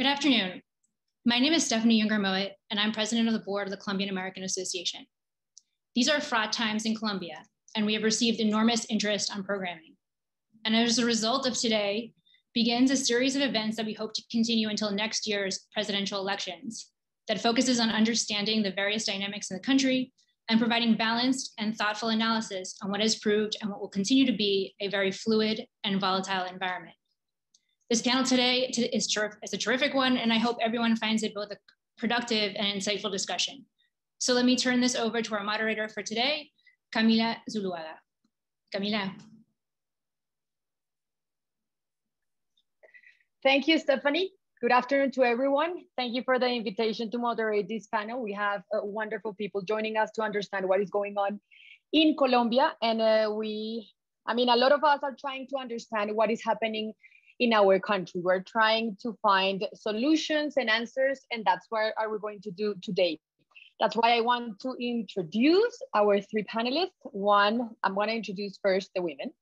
Good afternoon. My name is Stephanie Junger-Moat, and I'm president of the board of the Colombian American Association. These are fraught times in Colombia, and we have received enormous interest on programming. And as a result of today, begins a series of events that we hope to continue until next year's presidential elections that focuses on understanding the various dynamics in the country and providing balanced and thoughtful analysis on what has proved and what will continue to be a very fluid and volatile environment. This panel today is, is a terrific one, and I hope everyone finds it both a productive and insightful discussion. So let me turn this over to our moderator for today, Camila Zuluaga. Camila. Thank you, Stephanie. Good afternoon to everyone. Thank you for the invitation to moderate this panel. We have uh, wonderful people joining us to understand what is going on in Colombia. And uh, we, I mean, a lot of us are trying to understand what is happening in our country. We're trying to find solutions and answers, and that's what are we going to do today. That's why I want to introduce our three panelists. One, I'm going to introduce first the women.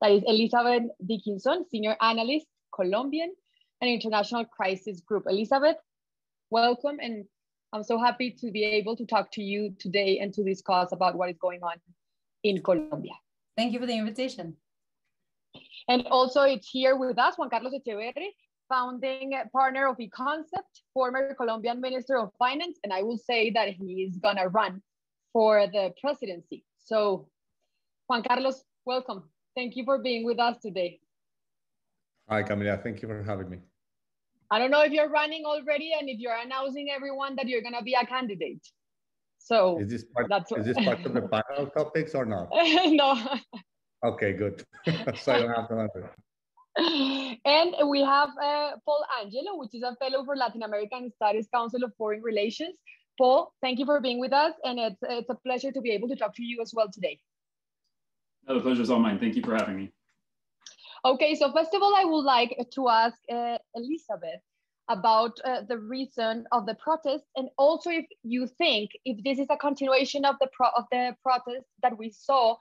That is Elizabeth Dickinson, Senior Analyst, Colombian and International Crisis Group. Elizabeth, welcome. And I'm so happy to be able to talk to you today and to discuss about what is going on in Colombia. Thank you for the invitation. And also it's here with us, Juan Carlos Echeverri, founding partner of eConcept, former Colombian Minister of Finance, and I will say that he is gonna run for the presidency. So Juan Carlos, welcome. Thank you for being with us today. Hi, Camila. Thank you for having me. I don't know if you're running already and if you're announcing everyone that you're going to be a candidate. So is this part, that's is this part of the panel topics or not? no. Okay, good. so I don't have to answer. And we have uh, Paul Angelo, which is a fellow for Latin American Studies Council of Foreign Relations. Paul, thank you for being with us, and it's, it's a pleasure to be able to talk to you as well today. No, the pleasure is all mine. Thank you for having me. Okay, so first of all, I would like to ask uh, Elizabeth about uh, the reason of the protest, and also if you think if this is a continuation of the pro of the protest that we saw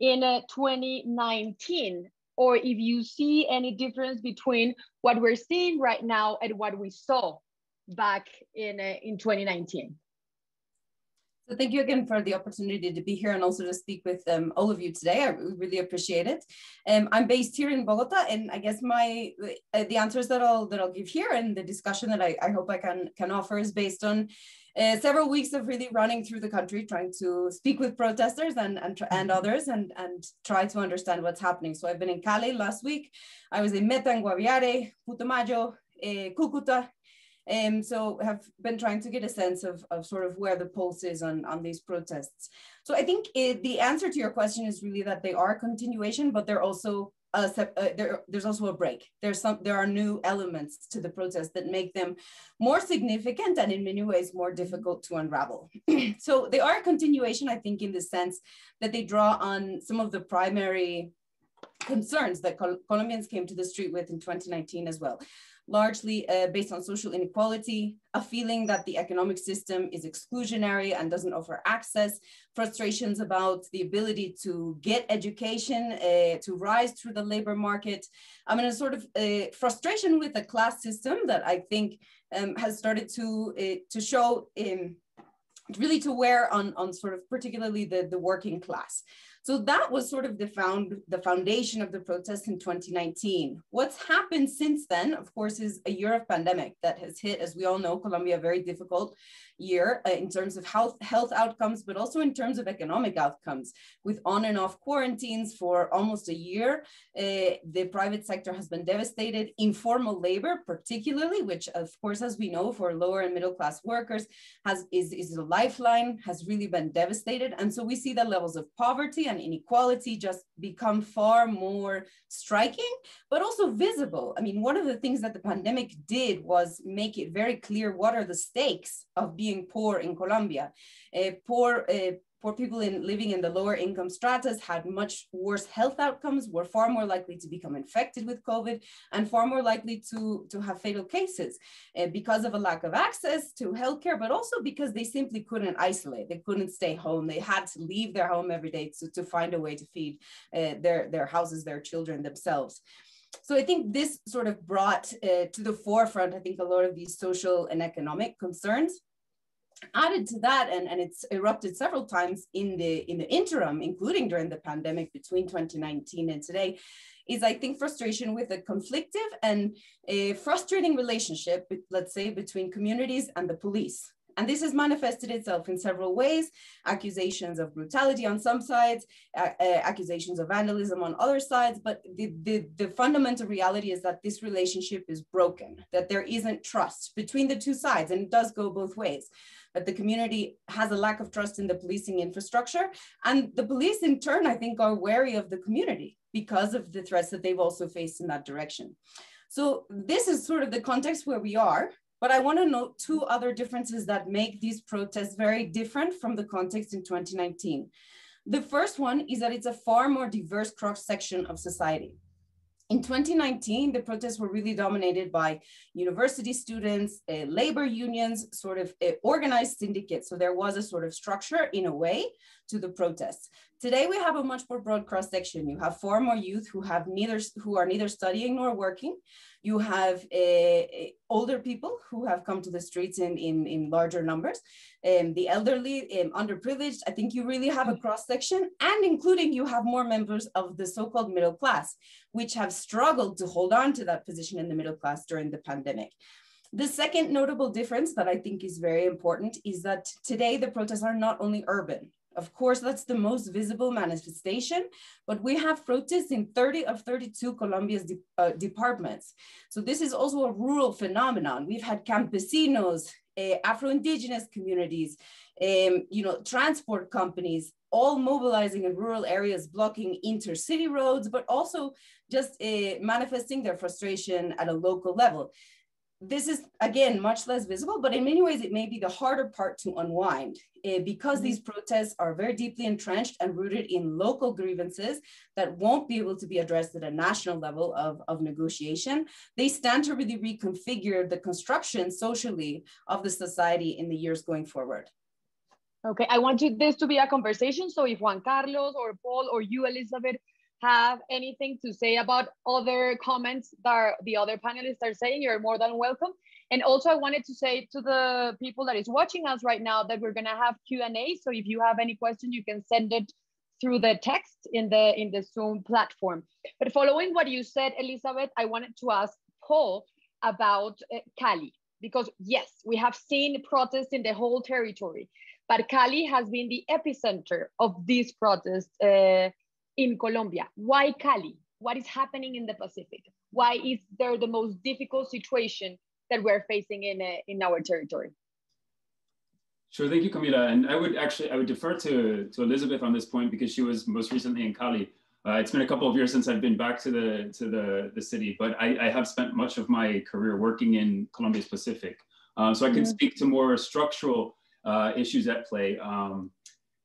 in uh, 2019, or if you see any difference between what we're seeing right now and what we saw back in uh, in 2019. So thank you again for the opportunity to be here and also to speak with um, all of you today. I really appreciate it. Um, I'm based here in Bogota, and I guess my uh, the answers that I'll that I'll give here and the discussion that I, I hope I can can offer is based on uh, several weeks of really running through the country, trying to speak with protesters and and, and mm-hmm. others, and and try to understand what's happening. So I've been in Cali last week. I was in Meta and Guaviare, Putumayo, uh, Cucuta, um, so have been trying to get a sense of, of sort of where the pulse is on, on these protests. So I think it, the answer to your question is really that they are a continuation, but they're also uh, there, there's also a break. There's some, there are new elements to the protest that make them more significant and in many ways more difficult to unravel. so they are a continuation, I think, in the sense that they draw on some of the primary concerns that Col Colombians came to the street with in 2019 as well largely uh, based on social inequality, a feeling that the economic system is exclusionary and doesn't offer access, frustrations about the ability to get education, uh, to rise through the labor market. I mean, a sort of uh, frustration with the class system that I think um, has started to, uh, to show in really to wear on, on sort of particularly the, the working class. So that was sort of the found the foundation of the protest in 2019. What's happened since then, of course, is a year of pandemic that has hit, as we all know, Colombia very difficult year uh, in terms of health health outcomes, but also in terms of economic outcomes. With on and off quarantines for almost a year, uh, the private sector has been devastated. Informal labor, particularly, which of course, as we know, for lower and middle class workers, has is is a lifeline, has really been devastated, and so we see the levels of poverty and inequality just become far more striking, but also visible. I mean, one of the things that the pandemic did was make it very clear what are the stakes of being poor in Colombia. Uh, poor uh, poor people in living in the lower income stratas had much worse health outcomes, were far more likely to become infected with COVID and far more likely to, to have fatal cases uh, because of a lack of access to healthcare, but also because they simply couldn't isolate. They couldn't stay home. They had to leave their home every day to, to find a way to feed uh, their, their houses, their children themselves. So I think this sort of brought uh, to the forefront, I think, a lot of these social and economic concerns. Added to that, and, and it's erupted several times in the in the interim, including during the pandemic between 2019 and today, is I think frustration with a conflictive and a frustrating relationship, let's say, between communities and the police. And this has manifested itself in several ways accusations of brutality on some sides, uh, uh, accusations of vandalism on other sides. But the, the, the, fundamental reality is that this relationship is broken, that there isn't trust between the two sides, and it does go both ways. That the community has a lack of trust in the policing infrastructure. And the police, in turn, I think, are wary of the community because of the threats that they've also faced in that direction. So, this is sort of the context where we are. But I want to note two other differences that make these protests very different from the context in 2019. The first one is that it's a far more diverse cross section of society. In 2019, the protests were really dominated by university students, uh, labor unions, sort of uh, organized syndicates. So there was a sort of structure in a way to the protests. Today, we have a much more broad cross section. You have far more youth who have neither who are neither studying nor working. You have uh, older people who have come to the streets in, in, in larger numbers, um, the elderly, um, underprivileged. I think you really have a cross section, and including you have more members of the so called middle class, which have struggled to hold on to that position in the middle class during the pandemic. The second notable difference that I think is very important is that today the protests are not only urban, of course, that's the most visible manifestation, but we have protests in 30 of 32 Colombia's de uh, departments. So this is also a rural phenomenon. We've had campesinos, uh, Afro-Indigenous communities, um, you know, transport companies, all mobilizing in rural areas, blocking intercity roads, but also just uh, manifesting their frustration at a local level this is again much less visible, but in many ways it may be the harder part to unwind uh, because mm-hmm. these protests are very deeply entrenched and rooted in local grievances that won't be able to be addressed at a national level of, of negotiation. They stand to really reconfigure the construction socially of the society in the years going forward. Okay, I want you, this to be a conversation. So if Juan Carlos or Paul or you, Elizabeth, have anything to say about other comments that the other panelists are saying, you're more than welcome. And also I wanted to say to the people that is watching us right now that we're gonna have Q&A. So if you have any question, you can send it through the text in the, in the Zoom platform. But following what you said, Elizabeth, I wanted to ask Paul about uh, Cali, because yes, we have seen protests in the whole territory, but Cali has been the epicenter of these protests uh, in Colombia. Why Cali? What is happening in the Pacific? Why is there the most difficult situation that we're facing in, uh, in our territory? Sure, thank you, Camila. And I would actually, I would defer to, to Elizabeth on this point because she was most recently in Cali. Uh, it's been a couple of years since I've been back to the to the, the city, but I, I have spent much of my career working in Colombia's Pacific. Um, so I can mm -hmm. speak to more structural uh, issues at play. Um,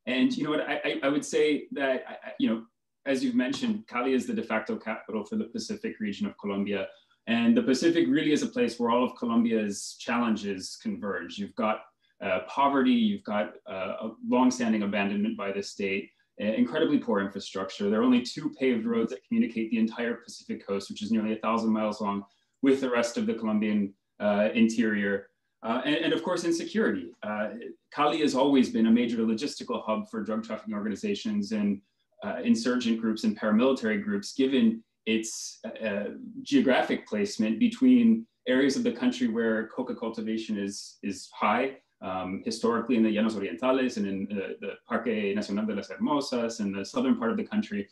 and you know what, I, I, I would say that, I, you know, as you've mentioned, Cali is the de facto capital for the Pacific region of Colombia. And the Pacific really is a place where all of Colombia's challenges converge. You've got uh, poverty, you've got uh, a longstanding abandonment by the state, uh, incredibly poor infrastructure. There are only two paved roads that communicate the entire Pacific coast, which is nearly a thousand miles long, with the rest of the Colombian uh, interior. Uh, and, and, of course, insecurity. Uh, Cali has always been a major logistical hub for drug trafficking organizations and uh, insurgent groups and paramilitary groups, given its uh, geographic placement between areas of the country where coca cultivation is, is high, um, historically in the Llanos Orientales and in uh, the Parque Nacional de las Hermosas and the southern part of the country,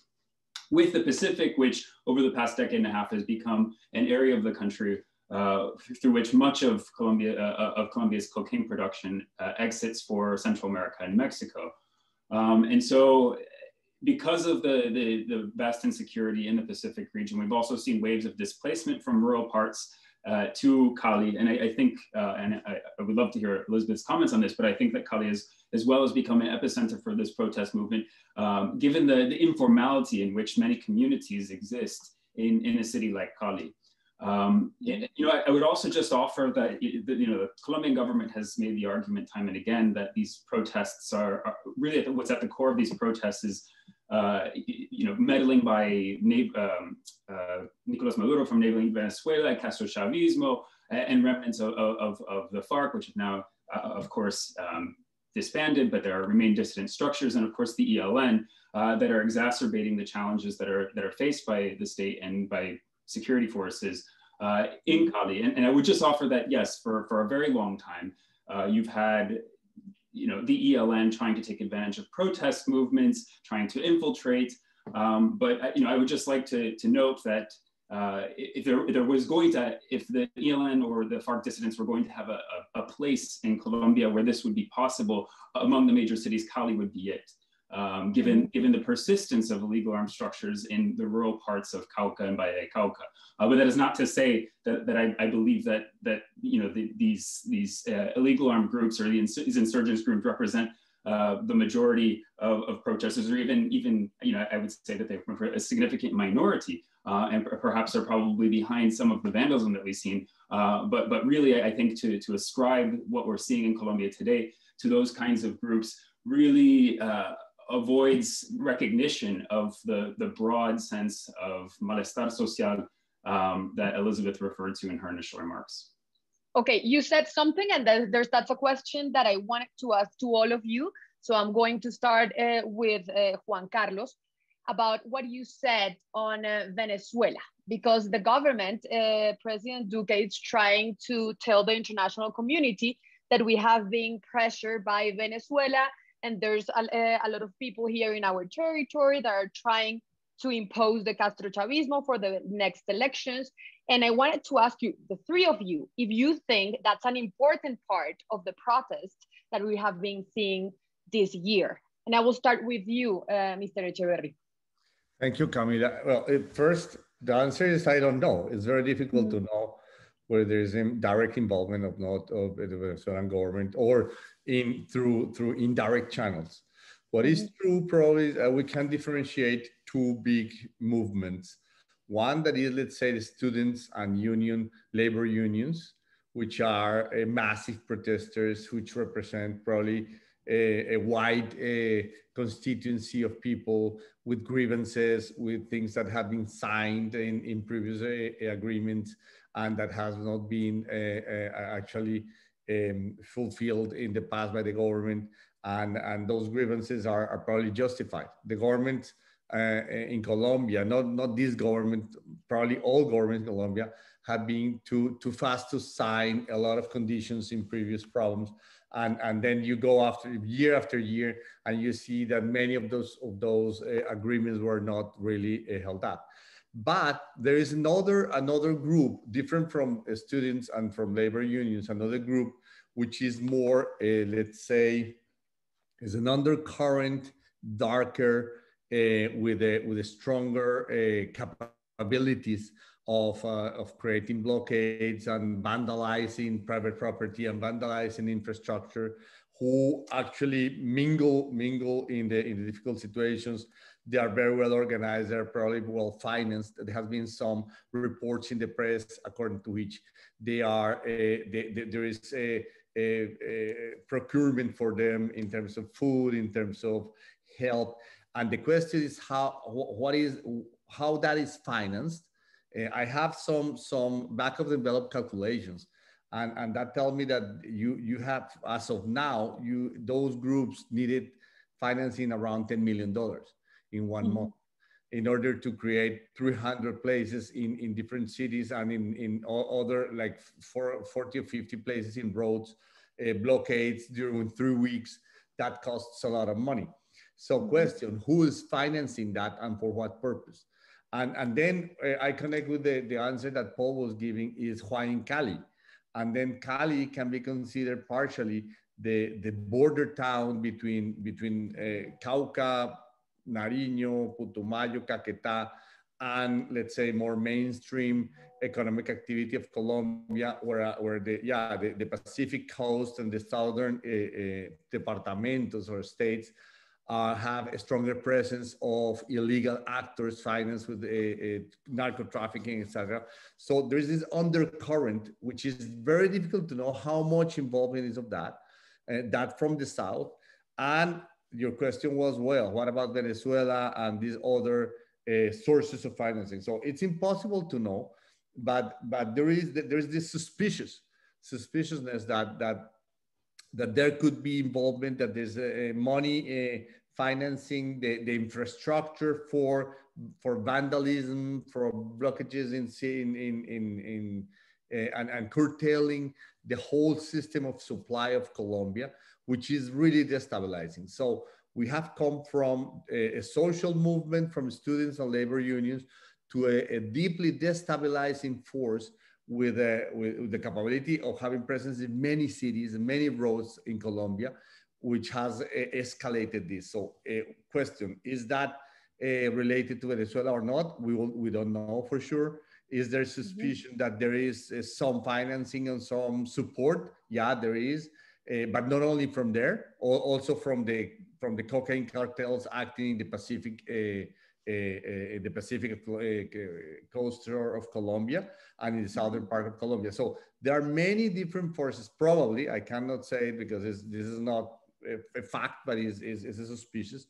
with the Pacific, which over the past decade and a half has become an area of the country uh, through which much of Colombia uh, of Colombia's cocaine production uh, exits for Central America and Mexico. Um, and so because of the, the, the, vast insecurity in the Pacific region, we've also seen waves of displacement from rural parts uh, to Cali. And I, I think, uh, and I, I, would love to hear Elizabeth's comments on this, but I think that Cali is, as well as become an epicenter for this protest movement, um, given the, the informality in which many communities exist in, in a city like Cali. Um, you know, I, I, would also just offer that you know the Colombian government has made the argument time and again that these protests are, are really what's at the core of these protests is uh, you know, meddling by um, uh, Nicolas Maduro from neighboring Venezuela, Castro Chavismo, and remnants of, of, of, the FARC, which have now, uh, of course, um, disbanded, but there remain dissident structures, and of course the ELN uh, that are exacerbating the challenges that are that are faced by the state and by security forces uh, in Cali. And, and, I would just offer that yes, for for a very long time, you've had you know the ELN trying to take advantage of protest movements, trying to infiltrate. Um, but you know, I would just like to to note that uh, if, there, there was going to, if the ELN or the FARC dissidents were going to have a, a, a, place in Colombia where this would be possible among the major cities, Cali would be it. Um, given, mm-hmm. given the persistence of illegal armed structures in the rural parts of Cauca and Valle Cauca. Uh, but that is not to say that, that I, I believe that, that you know, the, these, these uh, illegal armed groups or the ins these insurgents groups represent uh, the majority of, of, protesters, or even, even, you know, I would say that they're a significant minority uh, and perhaps are probably behind some of the vandalism that we've seen. Uh, but, but really, I think to, to ascribe what we're seeing in Colombia today to those kinds of groups really uh, avoids recognition of the, the broad sense of malestar social um, that Elizabeth referred to in her initial remarks. Okay, you said something, and there's that's a question that I wanted to ask to all of you. So I'm going to start uh, with uh, Juan Carlos about what you said on uh, Venezuela, because the government, uh, President Duque, is trying to tell the international community that we have been pressured by Venezuela, and there's a, a lot of people here in our territory that are trying to impose the Castro Chavismo for the next elections. And I wanted to ask you, the three of you, if you think that's an important part of the protest that we have been seeing this year. And I will start with you, uh, Mr. Echeverri. Thank you, Camila. Well, first, the answer is I don't know. It's very difficult mm -hmm. to know whether there's a direct involvement of not of the Venezuelan government or in through through indirect channels. What is mm-hmm. true probably uh, we can differentiate two big movements. One that is, let's say, the students and union labor unions, which are uh, massive protesters, which represent probably a, a wide a constituency of people with grievances, with things that have been signed in, in previous uh, agreements and that has not been uh, uh, actually um, fulfilled in the past by the government. And, and those grievances are, are probably justified. The government uh, in Colombia, not, not this government, probably all governments in Colombia, have been too, too fast to sign a lot of conditions in previous problems and, and then you go after year after year and you see that many of those of those uh, agreements were not really uh, held up but there is another another group different from uh, students and from labor unions another group which is more uh, let's say is an undercurrent darker uh, with a with a stronger uh, capabilities of, uh, of creating blockades and vandalizing private property and vandalizing infrastructure who actually mingle mingle in the in the difficult situations they are very well organized. They're probably well financed. There has been some reports in the press according to which they are a, they, they, there is a, a, a procurement for them in terms of food in terms of help. And the question is how what is how that is financed. Uh, I have some some back of the envelope calculations, and and that tell me that you you have as of now you those groups needed financing around ten million dollars in one mm-hmm. month in order to create 300 places in, in different cities and in, in other like four, 40 or 50 places in roads, uh, blockades during three weeks. That costs a lot of money. So mm-hmm. question, who is financing that and for what purpose? And, and then uh, I connect with the, the answer that Paul was giving is why Huayin Cali. And then Cali can be considered partially the, the border town between, between uh, Cauca, Nariño, Putumayo, Caquetá, and let's say more mainstream economic activity of Colombia, where, where the, yeah, the, the Pacific coast and the southern uh, uh, departamentos or states uh, have a stronger presence of illegal actors financed with a narco trafficking, etc. So there's this undercurrent, which is very difficult to know how much involvement is of that, uh, that from the south. And your question was, well, what about Venezuela and these other uh, sources of financing? So it's impossible to know, but but there is there is this suspicious suspiciousness that that that there could be involvement, that there's uh, money uh, financing the, the infrastructure for for vandalism, for blockages in in in in, in uh, and, and curtailing the whole system of supply of Colombia, which is really destabilizing. So we have come from a, a social movement from students and labor unions to a, a deeply destabilizing force with, a, with, the capability of having presence in many cities and many roads in Colombia, which has uh, escalated this. So, a question is that uh, related to Venezuela or not? We will, we don't know for sure. Is there mm-hmm. suspicion mm -hmm. that there is uh, some financing and some support? Yeah, there is, uh, but not only from there, also from the from the cocaine cartels acting in the Pacific. Uh, uh, the Pacific coast of Colombia and in the southern part of Colombia. So there are many different forces. Probably, I cannot say because this is not a, fact, but is is is suspicious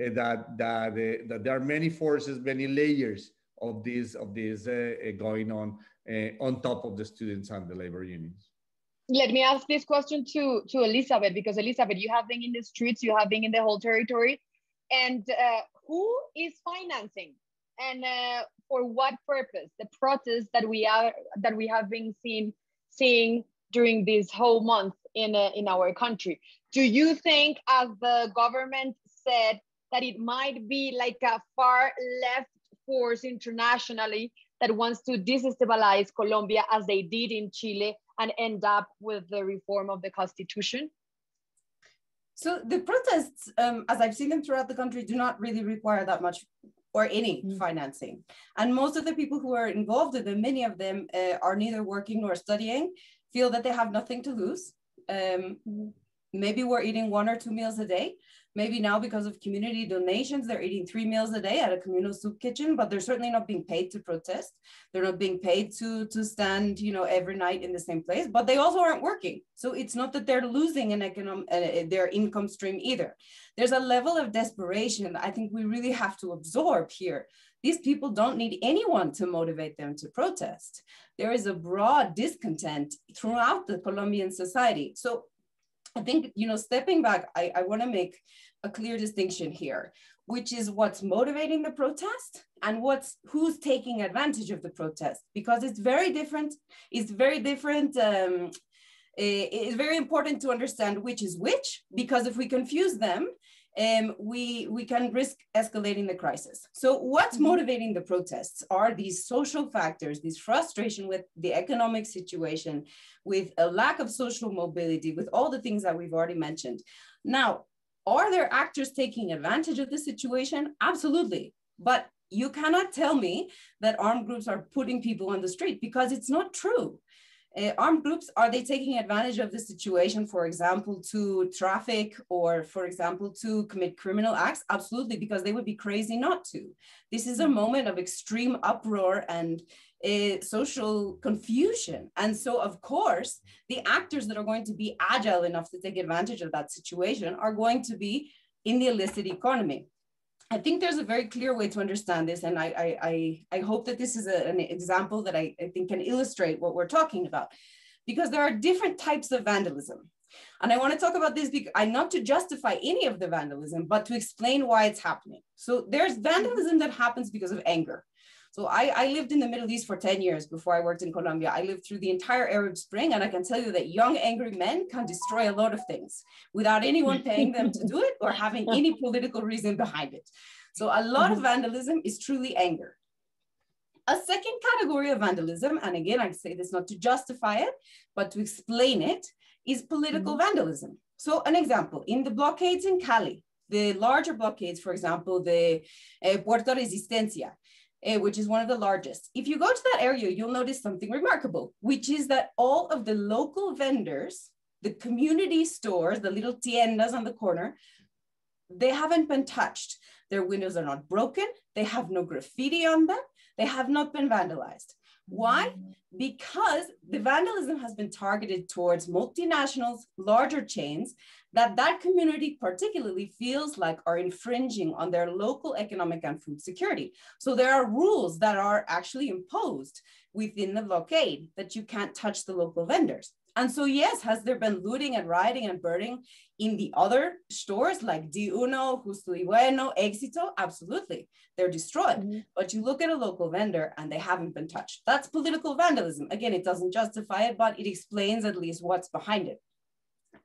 uh, that that uh, that there are many forces, many layers of this of this uh, uh, going on uh, on top of the students and the labor unions. Let me ask this question to to Elizabeth because Elizabeth, you have been in the streets, you have been in the whole territory, and who is financing and for what purpose the protests that we are that we have been seeing seeing during this whole month in uh, in our country. Do you think, as the government said, that it might be like a far left force internationally that wants to destabilize Colombia as they did in Chile and end up with the reform of the constitution? So the protests, um, as I've seen them throughout the country, do not really require that much or any mm -hmm. financing. And most of the people who are involved in them, many of them uh, are neither working nor studying, feel that they have nothing to lose. Um, mm -hmm. Maybe we're eating one or two meals a day. Maybe now because of community donations, they're eating three meals a day at a communal soup kitchen, but they're certainly not being paid to protest. They're not being paid to, to stand, you know, every night in the same place, but they also aren't working. So it's not that they're losing an economic, uh, their income stream either. There's a level of desperation I think we really have to absorb here. These people don't need anyone to motivate them to protest. There is a broad discontent throughout the Colombian society. So I think, you know, stepping back, I, I want to make a clear distinction here, which is what's motivating the protest and what's who's taking advantage of the protest, because it's very different. It's very different. Um, it's very important to understand which is which, because if we confuse them, um, we, we can risk escalating the crisis. So what's mm-hmm. motivating the protests are these social factors, this frustration with the economic situation, with a lack of social mobility, with all the things that we've already mentioned. Now, are there actors taking advantage of the situation? Absolutely. But you cannot tell me that armed groups are putting people on the street because it's not true. Uh, armed groups, are they taking advantage of the situation, for example, to traffic or, for example, to commit criminal acts? Absolutely, because they would be crazy not to. This is a mm. moment of extreme uproar and uh, social confusion. And so, of course, the actors that are going to be agile enough to take advantage of that situation are going to be in the illicit economy. I think there's a very clear way to understand this, and I, I, I, hope that this is a, an example that I, I think can illustrate what we're talking about, because there are different types of vandalism. And I want to talk about this because I not to justify any of the vandalism, but to explain why it's happening. So there's vandalism that happens because of anger. So I, I lived in the Middle East for 10 years before I worked in Colombia. I lived through the entire Arab Spring, and I can tell you that young, angry men can destroy a lot of things without anyone paying them to do it or having any political reason behind it. So a lot of mm-hmm. vandalism is truly anger. A second category of vandalism, and again, I say this not to justify it, but to explain it, is political mm -hmm. vandalism. So an example, in the blockades in Cali, the larger blockades, for example, the uh, Puerto Resistencia, uh, which is one of the largest. If you go to that area, you'll notice something remarkable, which is that all of the local vendors, the community stores, the little tiendas on the corner, they haven't been touched. Their windows are not broken. They have no graffiti on them. They have not been vandalized. Why? Because the vandalism has been targeted towards multinationals, larger chains, that that community particularly feels like are infringing on their local economic and food security. So there are rules that are actually imposed within the blockade that you can't touch the local vendors. And so, yes, has there been looting and rioting and burning in the other stores like Di Uno, Justo y Bueno, Éxito? Absolutely. They're destroyed. Mm-hmm. But you look at a local vendor and they haven't been touched. That's political vandalism. Again, it doesn't justify it, but it explains at least what's behind it.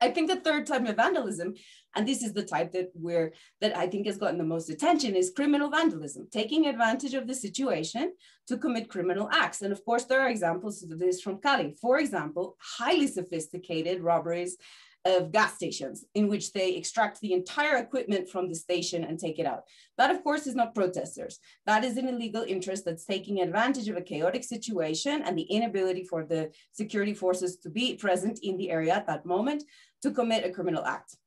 I think the third type of vandalism, and this is the type that we're that I think has gotten the most attention, is criminal vandalism, taking advantage of the situation to commit criminal acts. And of course, there are examples of this from Cali. For example, highly sophisticated robberies of gas stations in which they extract the entire equipment from the station and take it out. That, of course, is not protesters. That is an illegal interest that's taking advantage of a chaotic situation and the inability for the security forces to be present in the area at that moment to commit a criminal act.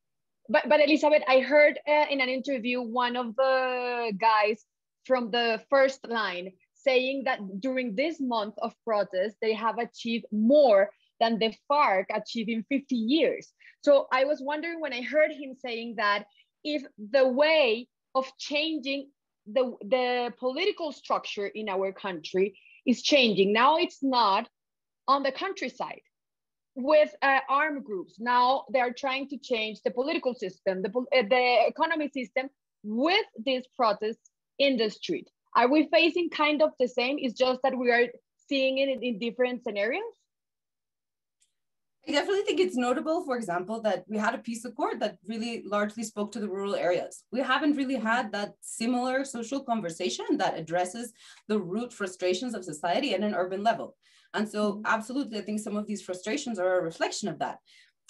But, but Elizabeth, I heard uh, in an interview one of the guys from the first line saying that during this month of protest, they have achieved more than the FARC achieved in 50 years. So I was wondering when I heard him saying that if the way of changing the, the political structure in our country is changing, now it's not on the countryside with uh, armed groups. Now they're trying to change the political system, the, uh, the economy system with these protests in the street. Are we facing kind of the same? It's just that we are seeing it in different scenarios? I definitely think it's notable, for example, that we had a peace accord that really largely spoke to the rural areas. We haven't really had that similar social conversation that addresses the root frustrations of society at an urban level. And so, mm-hmm. absolutely, I think some of these frustrations are a reflection of that.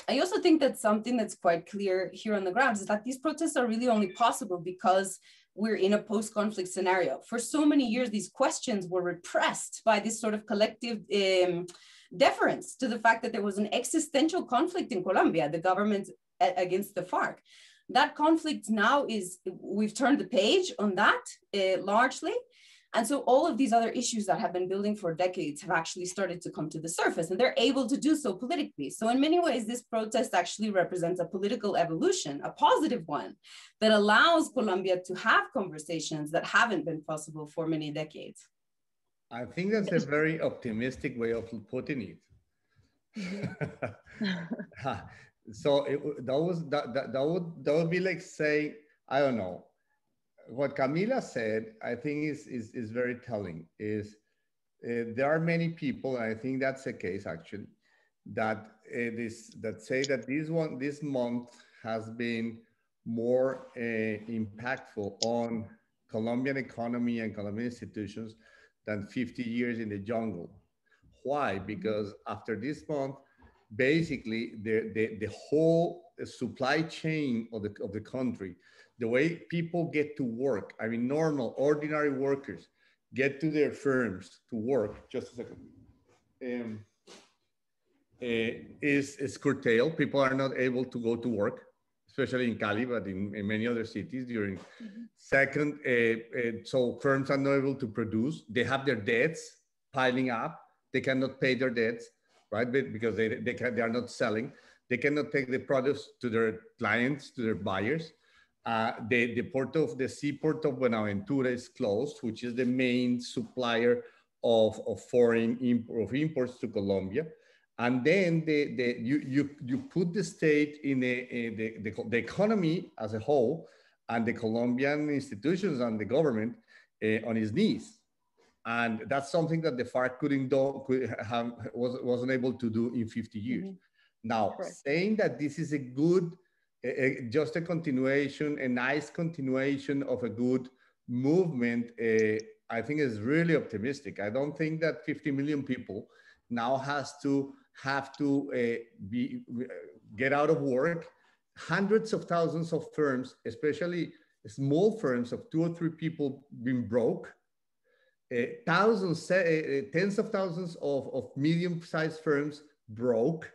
I also think that something that's quite clear here on the ground is that these protests are really only possible because we're in a post-conflict scenario. For so many years, these questions were repressed by this sort of collective um, deference to the fact that there was an existential conflict in Colombia, the government against the FARC. That conflict now is, we've turned the page on that uh, largely. And so all of these other issues that have been building for decades have actually started to come to the surface and they're able to do so politically. So in many ways, this protest actually represents a political evolution, a positive one that allows Colombia to have conversations that haven't been possible for many decades. I think that's a very optimistic way of putting it. Mm-hmm. so it, that was that, that, that would that would be like say I don't know what Camila said. I think is is is very telling. Is uh, there are many people, and I think that's the case actually, that it is that say that this one this month has been more uh, impactful on Colombian economy and Colombian institutions than 50 years in the jungle. Why? Because after this month, basically the, the, the whole supply chain of the, of the country, the way people get to work, I mean, normal, ordinary workers get to their firms to work, just a second, um, uh, is, is curtailed. People are not able to go to work especially in Cali, but in, in many other cities during mm-hmm. second, uh, uh, so firms are not able to produce. They have their debts piling up. They cannot pay their debts, right? Because they, they, can, they are not selling. They cannot take the products to their clients, to their buyers. Uh, the, the port of the seaport of Buenaventura is closed, which is the main supplier of, of foreign imp of imports to Colombia and then the, the, you, you, you put the state in, a, a, the, the, the, economy as a whole and the Colombian institutions and the government uh, on its knees. And that's something that the FARC couldn't do, could have, was, wasn't able to do in 50 years. Mm -hmm. Now, Correct. saying that this is a good, a, just a continuation, a nice continuation of a good movement, uh, I think is really optimistic. I don't think that 50 million people now has to have to uh, be get out of work. Hundreds of thousands of firms, especially small firms of two or three people, being broke. Uh, thousands, uh, tens of thousands of, of medium-sized firms broke,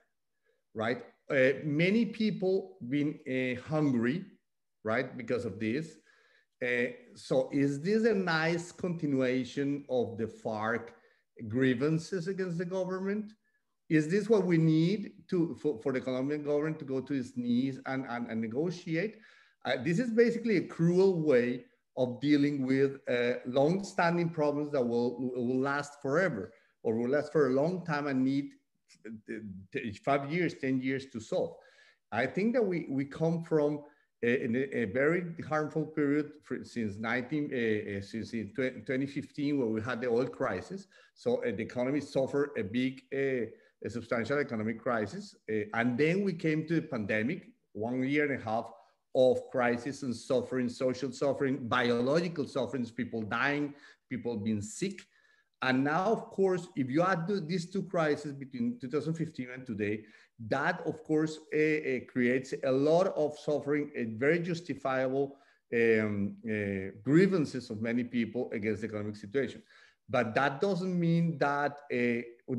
right? Uh, many people been uh, hungry, right, because of this. Uh, so is this a nice continuation of the FARC grievances against the government? Is this what we need to for, for the Colombian government to go to its knees and, and, and negotiate? Uh, this is basically a cruel way of dealing with uh, long-standing problems that will, will last forever or will last for a long time and need five years, 10 years to solve. I think that we, we come from a, a, a very harmful period for, since 19, uh, uh since 2015, where we had the oil crisis. So uh, the economy suffered a big, uh, a substantial economic crisis. Uh, and then we came to the pandemic, one year and a half of crisis and suffering, social suffering, biological sufferings, people dying, people being sick. And now, of course, if you add these two crises between 2015 and today, that of course uh, uh, creates a lot of suffering, a very justifiable um, uh, grievances of many people against the economic situation. But that doesn't mean that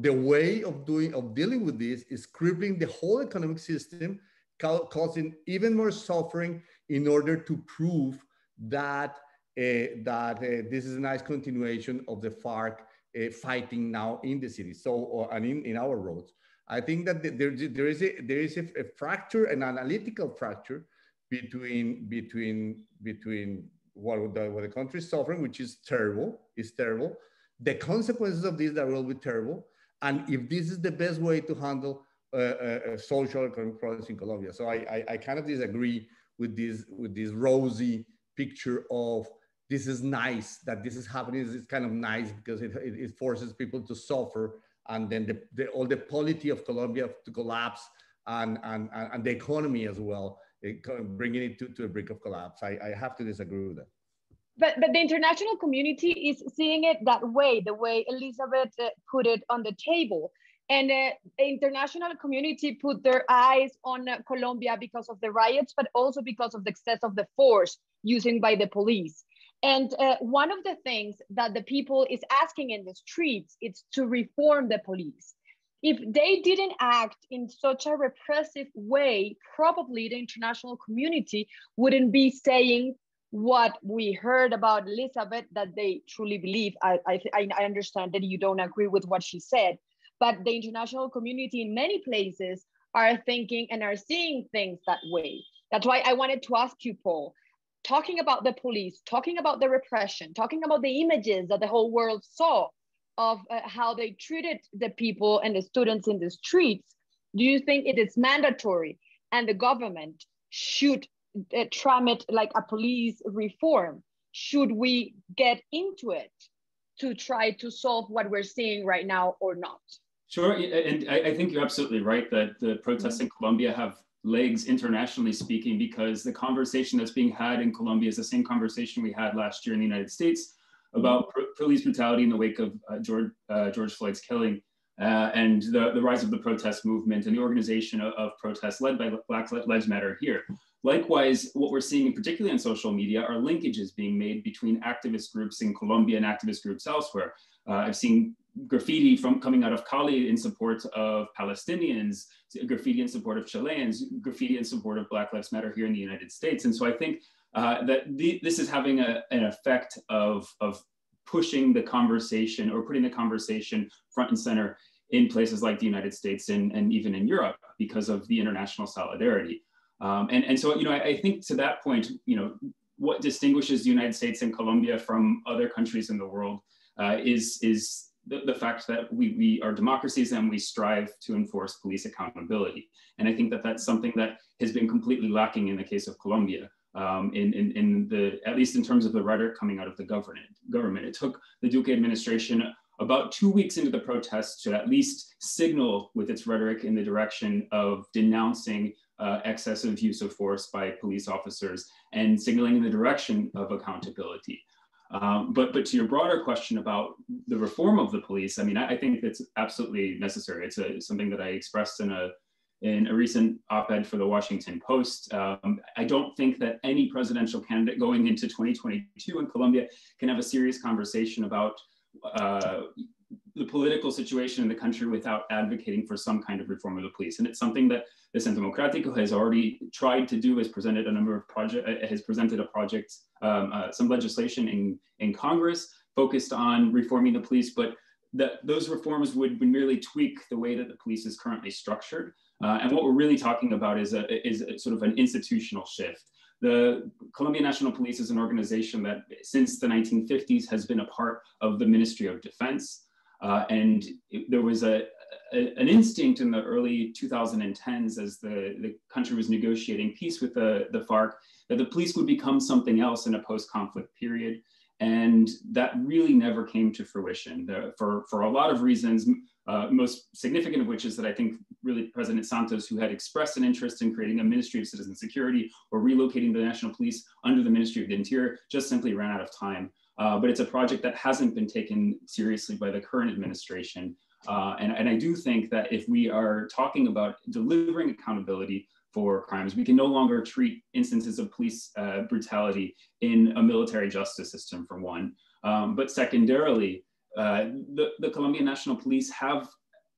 the way of doing of dealing with this is crippling the whole economic system, causing even more suffering in order to prove that uh, that uh, this is a nice continuation of the FARC uh, fighting now in the city, so and in, in our roads. I think that there, there is a there is a, a fracture, an analytical fracture between between between what the, what the country is suffering, which is terrible, is terrible, the consequences of this that will be terrible, and if this is the best way to handle uh, uh, social economic problems in Colombia. So I, I, I kind of disagree with this with this rosy picture of this is nice that this is happening. It's kind of nice because it, it, it forces people to suffer and then the, the, all the polity of Colombia to collapse and, and, and the economy as well, it, bringing it to, to a brink of collapse. I, I have to disagree with that. But, but the international community is seeing it that way, the way Elizabeth uh, put it on the table. And uh, the international community put their eyes on uh, Colombia because of the riots, but also because of the excess of the force using by the police. And uh, one of the things that the people is asking in the streets is to reform the police. If they didn't act in such a repressive way, probably the international community wouldn't be saying what we heard about Elizabeth that they truly believe. I, I, I understand that you don't agree with what she said, but the international community in many places are thinking and are seeing things that way. That's why I wanted to ask you, Paul, talking about the police, talking about the repression, talking about the images that the whole world saw of uh, how they treated the people and the students in the streets, do you think it is mandatory and the government should uh, tram it like a police reform? Should we get into it to try to solve what we're seeing right now or not? Sure, and I think you're absolutely right that the protests in Colombia have legs internationally speaking because the conversation that's being had in Colombia is the same conversation we had last year in the United States about police brutality in the wake of uh, George, uh, George Floyd's killing uh, and the, the rise of the protest movement and the organization of, of protests led by Black Lives Matter here. Likewise, what we're seeing, particularly on social media, are linkages being made between activist groups in Colombia and activist groups elsewhere. Uh, I've seen graffiti from coming out of Cali in support of Palestinians, graffiti in support of Chileans, graffiti in support of Black Lives Matter here in the United States. And so I think uh, that the, this is having a, an effect of, of pushing the conversation or putting the conversation front and center in places like the United States and, and even in Europe because of the international solidarity. Um, and, and so, you know, I, I think to that point, you know, what distinguishes the United States and Colombia from other countries in the world uh, is, is the, the fact that we, we are democracies and we strive to enforce police accountability. And I think that that's something that has been completely lacking in the case of Colombia. Um, in, in, in the, at least in terms of the rhetoric coming out of the government. government. It took the Duque administration about two weeks into the protests to at least signal with its rhetoric in the direction of denouncing uh, excessive use of force by police officers and signaling in the direction of accountability. Um, but but to your broader question about the reform of the police, I mean, I, I think it's absolutely necessary. It's a, something that I expressed in a in a recent op-ed for the Washington Post. Um, I don't think that any presidential candidate going into 2022 in Colombia can have a serious conversation about uh, the political situation in the country without advocating for some kind of reform of the police. And it's something that the Centro Democrático has already tried to do, has presented a number of projects, uh, has presented a project, um, uh, some legislation in, in Congress focused on reforming the police, but that those reforms would, merely tweak the way that the police is currently structured. Uh, and what we're really talking about is a, is a sort of an institutional shift. The Colombian National Police is an organization that since the 1950s has been a part of the Ministry of Defense. Uh, and it, there was a, a, an instinct in the early 2010s as the, the country was negotiating peace with the, the FARC that the police would become something else in a post-conflict period. And that really never came to fruition the, for, for a lot of reasons, uh, most significant of which is that I think really President Santos, who had expressed an interest in creating a Ministry of Citizen Security or relocating the National Police under the Ministry of the Interior, just simply ran out of time. Uh, but it's a project that hasn't been taken seriously by the current administration. Uh, and, and I do think that if we are talking about delivering accountability for crimes, we can no longer treat instances of police uh, brutality in a military justice system, for one. Um, but secondarily, uh, the, the Colombian National Police have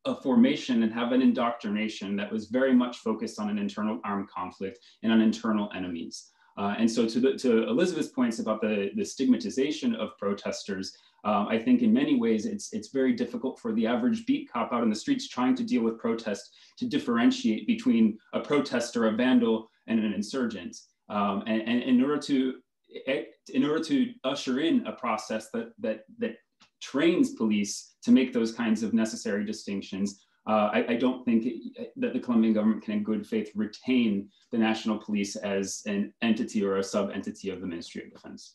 a formation and have an indoctrination that was very much focused on an internal armed conflict and on internal enemies. Uh, and so to, the, to Elizabeth's points about the, the stigmatization of protesters, um, I think in many ways it's, it's very difficult for the average beat cop out in the streets trying to deal with protest to differentiate between a protester, a vandal, and an insurgent. Um, and, and in order to in order to usher in a process that that that trains police to make those kinds of necessary distinctions, uh, I, I, don't think it, that the Colombian government can in good faith retain the national police as an entity or a sub-entity of the Ministry of Defense.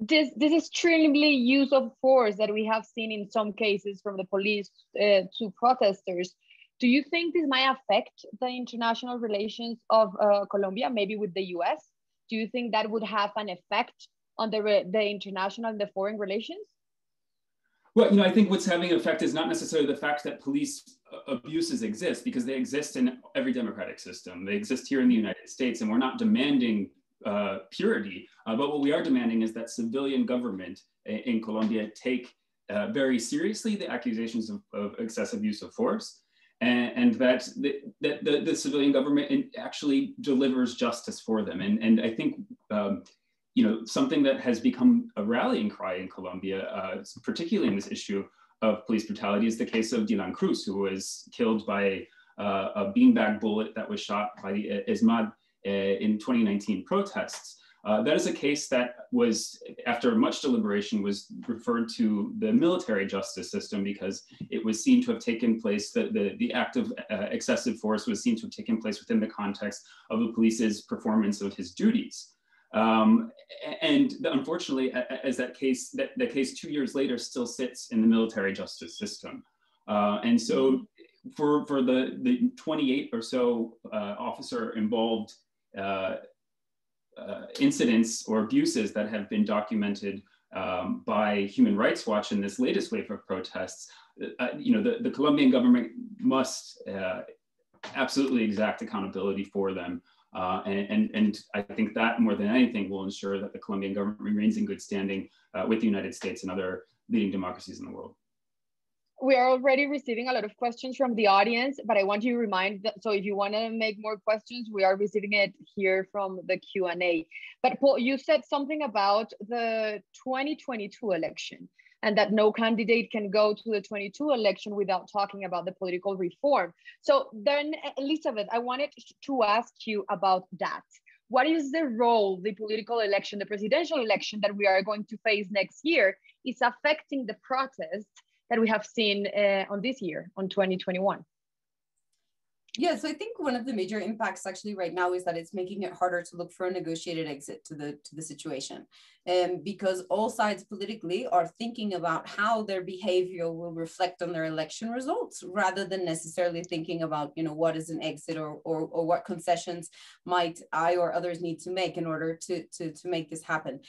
This, this extremely use of force that we have seen in some cases from the police uh, to protesters, do you think this might affect the international relations of uh, Colombia, maybe with the US? Do you think that would have an effect on the, the international and the foreign relations? Well, you know, I think what's having an effect is not necessarily the fact that police abuses exist because they exist in every democratic system. They exist here in the United States, and we're not demanding uh, purity. Uh, but what we are demanding is that civilian government in Colombia take uh, very seriously the accusations of, of, excessive use of force, and, and that, the, that the, the, civilian government actually delivers justice for them. And, and I think um, you know, something that has become a rallying cry in Colombia, uh, particularly in this issue of police brutality, is the case of Dylan Cruz, who was killed by uh, a beanbag bullet that was shot by the ESMAD uh, in 2019 protests. Uh, that is a case that was, after much deliberation, was referred to the military justice system because it was seen to have taken place, the, the, the act of uh, excessive force was seen to have taken place within the context of the police's performance of his duties. Um, and unfortunately, as that case, that, that case two years later still sits in the military justice system. Uh, and so for, for the, the 28 or so uh, officer involved uh, uh, incidents or abuses that have been documented um, by Human Rights Watch in this latest wave of protests, uh, you know, the, the Colombian government must uh, absolutely exact accountability for them. Uh, and, and, and, I think that more than anything will ensure that the Colombian government remains in good standing uh, with the United States and other leading democracies in the world. We are already receiving a lot of questions from the audience, but I want you to remind that, so if you want to make more questions, we are receiving it here from the Q&A. But Paul, you said something about the 2022 election and that no candidate can go to the 22 election without talking about the political reform. So then, Elizabeth, I wanted to ask you about that. What is the role the political election, the presidential election that we are going to face next year is affecting the protest that we have seen uh, on this year, on 2021? Yeah, so I think one of the major impacts actually right now is that it's making it harder to look for a negotiated exit to the to the situation, um, because all sides politically are thinking about how their behavior will reflect on their election results, rather than necessarily thinking about you know what is an exit or or, or what concessions might I or others need to make in order to to to make this happen.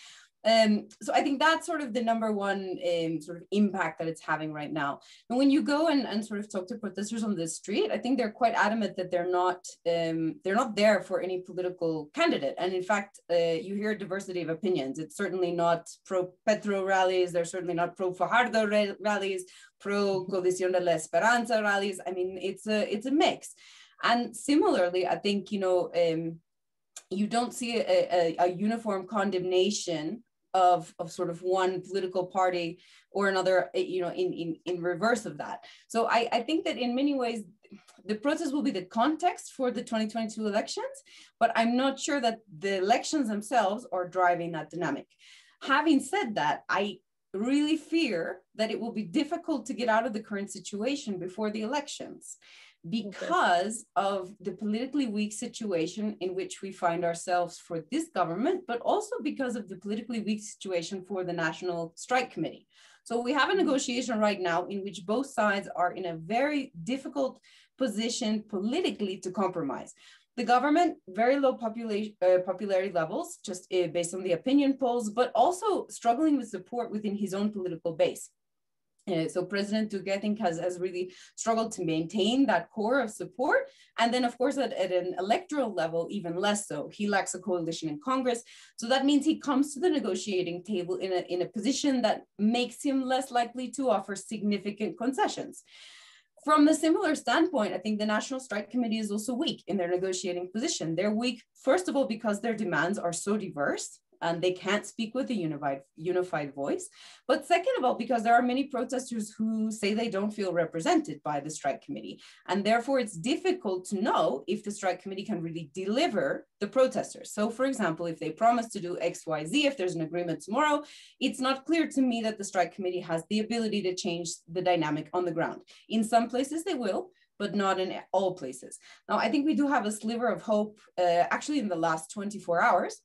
Um, so I think that's sort of the number one um, sort of impact that it's having right now. And when you go and, and sort of talk to protesters on the street, I think they're quite adamant that they're not um, they're not there for any political candidate. And in fact, uh, you hear diversity of opinions. It's certainly not pro Petro rallies. They're certainly not pro Fajardo rallies, pro Coalición de la Esperanza rallies. I mean, it's a it's a mix. And similarly, I think you know um, you don't see a, a, a uniform condemnation of, of sort of one political party or another, eh, you know, in, in, in reverse of that. So I, I think that in many ways, the process will be the context for the 2022 elections, but I'm not sure that the elections themselves are driving that dynamic. Having said that, I really fear that it will be difficult to get out of the current situation before the elections because of the politically weak situation in which we find ourselves for this government, but also because of the politically weak situation for the National Strike Committee. So we have a mm-hmm. negotiation right now in which both sides are in a very difficult position politically to compromise. The government, very low population, uh, popularity levels, just uh, based on the opinion polls, but also struggling with support within his own political base. Uh, so President think, has, has really struggled to maintain that core of support. And then, of course, at, at an electoral level, even less so. He lacks a coalition in Congress. So that means he comes to the negotiating table in a, in a position that makes him less likely to offer significant concessions. From the similar standpoint, I think the National Strike Committee is also weak in their negotiating position. They're weak, first of all, because their demands are so diverse and they can't speak with a unified unified voice. But second of all because there are many protesters who say they don't feel represented by the strike committee and therefore it's difficult to know if the strike committee can really deliver the protesters. So for example if they promise to do xyz if there's an agreement tomorrow it's not clear to me that the strike committee has the ability to change the dynamic on the ground. In some places they will but not in all places. Now, I think we do have a sliver of hope uh, actually in the last 24 hours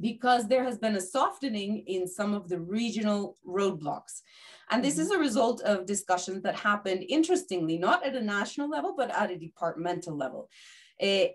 because there has been a softening in some of the regional roadblocks. And this is mm-hmm. a result of discussions that happened, interestingly, not at a national level, but at a departmental level. Uh,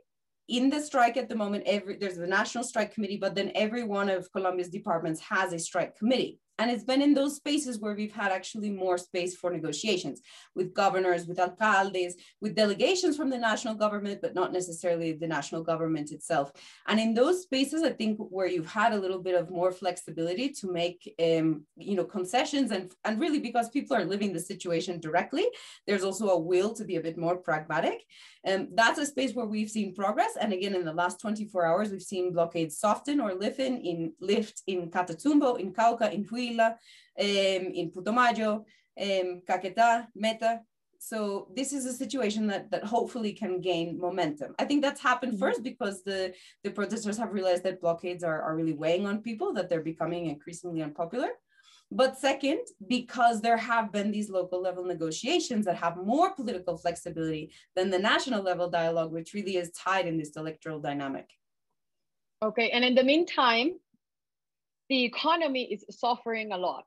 in the strike at the moment, every, there's a national strike committee, but then every one of Colombia's departments has a strike committee. And it's been in those spaces where we've had actually more space for negotiations with governors, with alcaldes, with delegations from the national government, but not necessarily the national government itself. And in those spaces, I think where you've had a little bit of more flexibility to make, um, you know, concessions and, and really because people are living the situation directly, there's also a will to be a bit more pragmatic. And um, that's a space where we've seen progress. And again, in the last 24 hours, we've seen blockades soften or lift in, lift in Catatumbo, in Cauca, in Huila, um, in Putumayo, um, Caquetá, Meta. So this is a situation that, that hopefully can gain momentum. I think that's happened mm-hmm. first because the, the protesters have realized that blockades are, are really weighing on people, that they're becoming increasingly unpopular. But second, because there have been these local level negotiations that have more political flexibility than the national level dialogue, which really is tied in this electoral dynamic. Okay, and in the meantime, the economy is suffering a lot.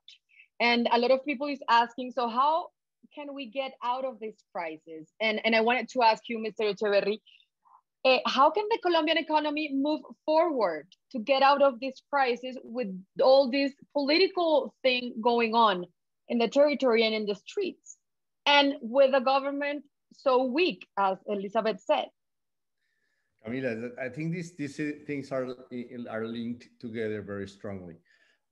And a lot of people is asking, so how can we get out of this crisis? And, and I wanted to ask you, Mr. Echeverry, uh, how can the Colombian economy move forward to get out of this crisis with all this political thing going on in the territory and in the streets? And with a government so weak, as Elizabeth said. Camila, I think these these things are are linked together very strongly,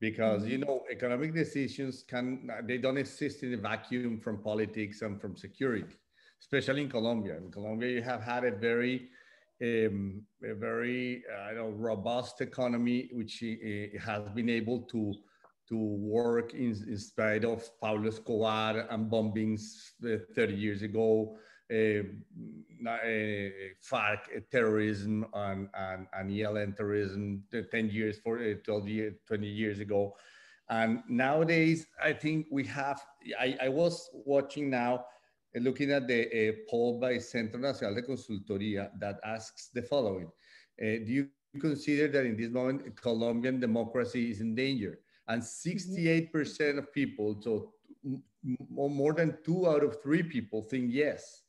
because you mm-hmm. know economic decisions can they don't exist in a vacuum from politics and from security, especially in Colombia. In Colombia, you have had a very um, a very uh, know robust economy, which uh, has been able to to work in, in spite of Pablo Escobar and bombings uh, 30 years ago FARC terrorism and, and, and ELN terrorism 10 years, for, 12 years, 20 years ago. And nowadays, I think we have, I, I was watching now, uh, looking at the uh, poll by Centro Nacional de Consultoría that asks the following. Uh, do you consider that in this moment, Colombian democracy is in danger? And 68% of people, so more than two out of three people think yes.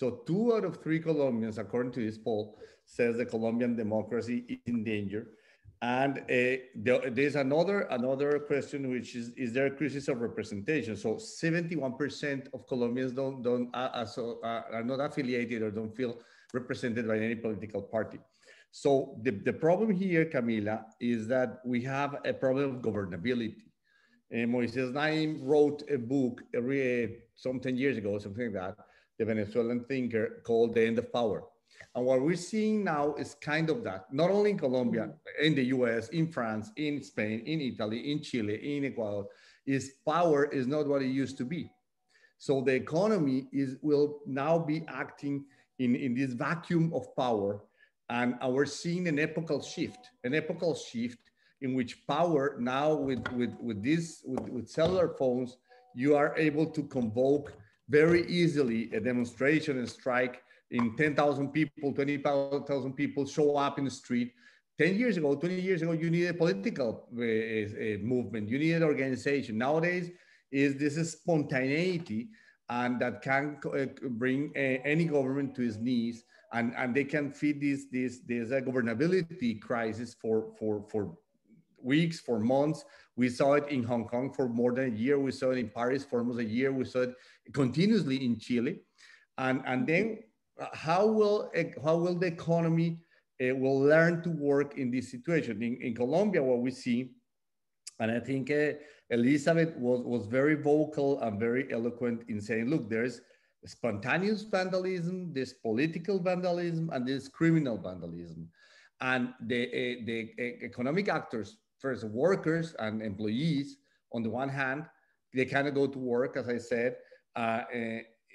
So two out of three Colombians, according to this poll, says the Colombian democracy is in danger. And uh, there's another another question, which is: Is there a crisis of representation? So 71% of Colombians don't don't uh, uh, so, uh, are not affiliated or don't feel represented by any political party. So the, the problem here, Camila, is that we have a problem of governability. And Moises Naim wrote a book some 10 years ago, something like that, the Venezuelan thinker called The End of Power. And what we're seeing now is kind of that, not only in Colombia, mm-hmm. in the US, in France, in Spain, in Italy, in Chile, in Ecuador, is power is not what it used to be. So the economy is will now be acting in, in this vacuum of power. And we're seeing an epochal shift, an epochal shift in which power now with, with, with this, with, with cellular phones, you are able to convoke very easily a demonstration and strike in 10,000 people, 20,000 people show up in the street. 10 years ago, 20 years ago, you needed a political uh, uh, movement, you needed organization. Nowadays, is this is spontaneity and that can uh, bring uh, any government to its knees and, and they can feed this, this, this uh, governability crisis for, for, for weeks, for months. We saw it in Hong Kong for more than a year. We saw it in Paris for almost a year. We saw it continuously in Chile. And, and then how will how will the economy uh, will learn to work in this situation? In, in Colombia, what we see, and I think uh, Elizabeth was, was very vocal and very eloquent in saying, look, there's spontaneous vandalism, there's political vandalism, and there's criminal vandalism. And the, uh, the economic actors, first workers and employees, on the one hand, they cannot go to work, as I said, uh,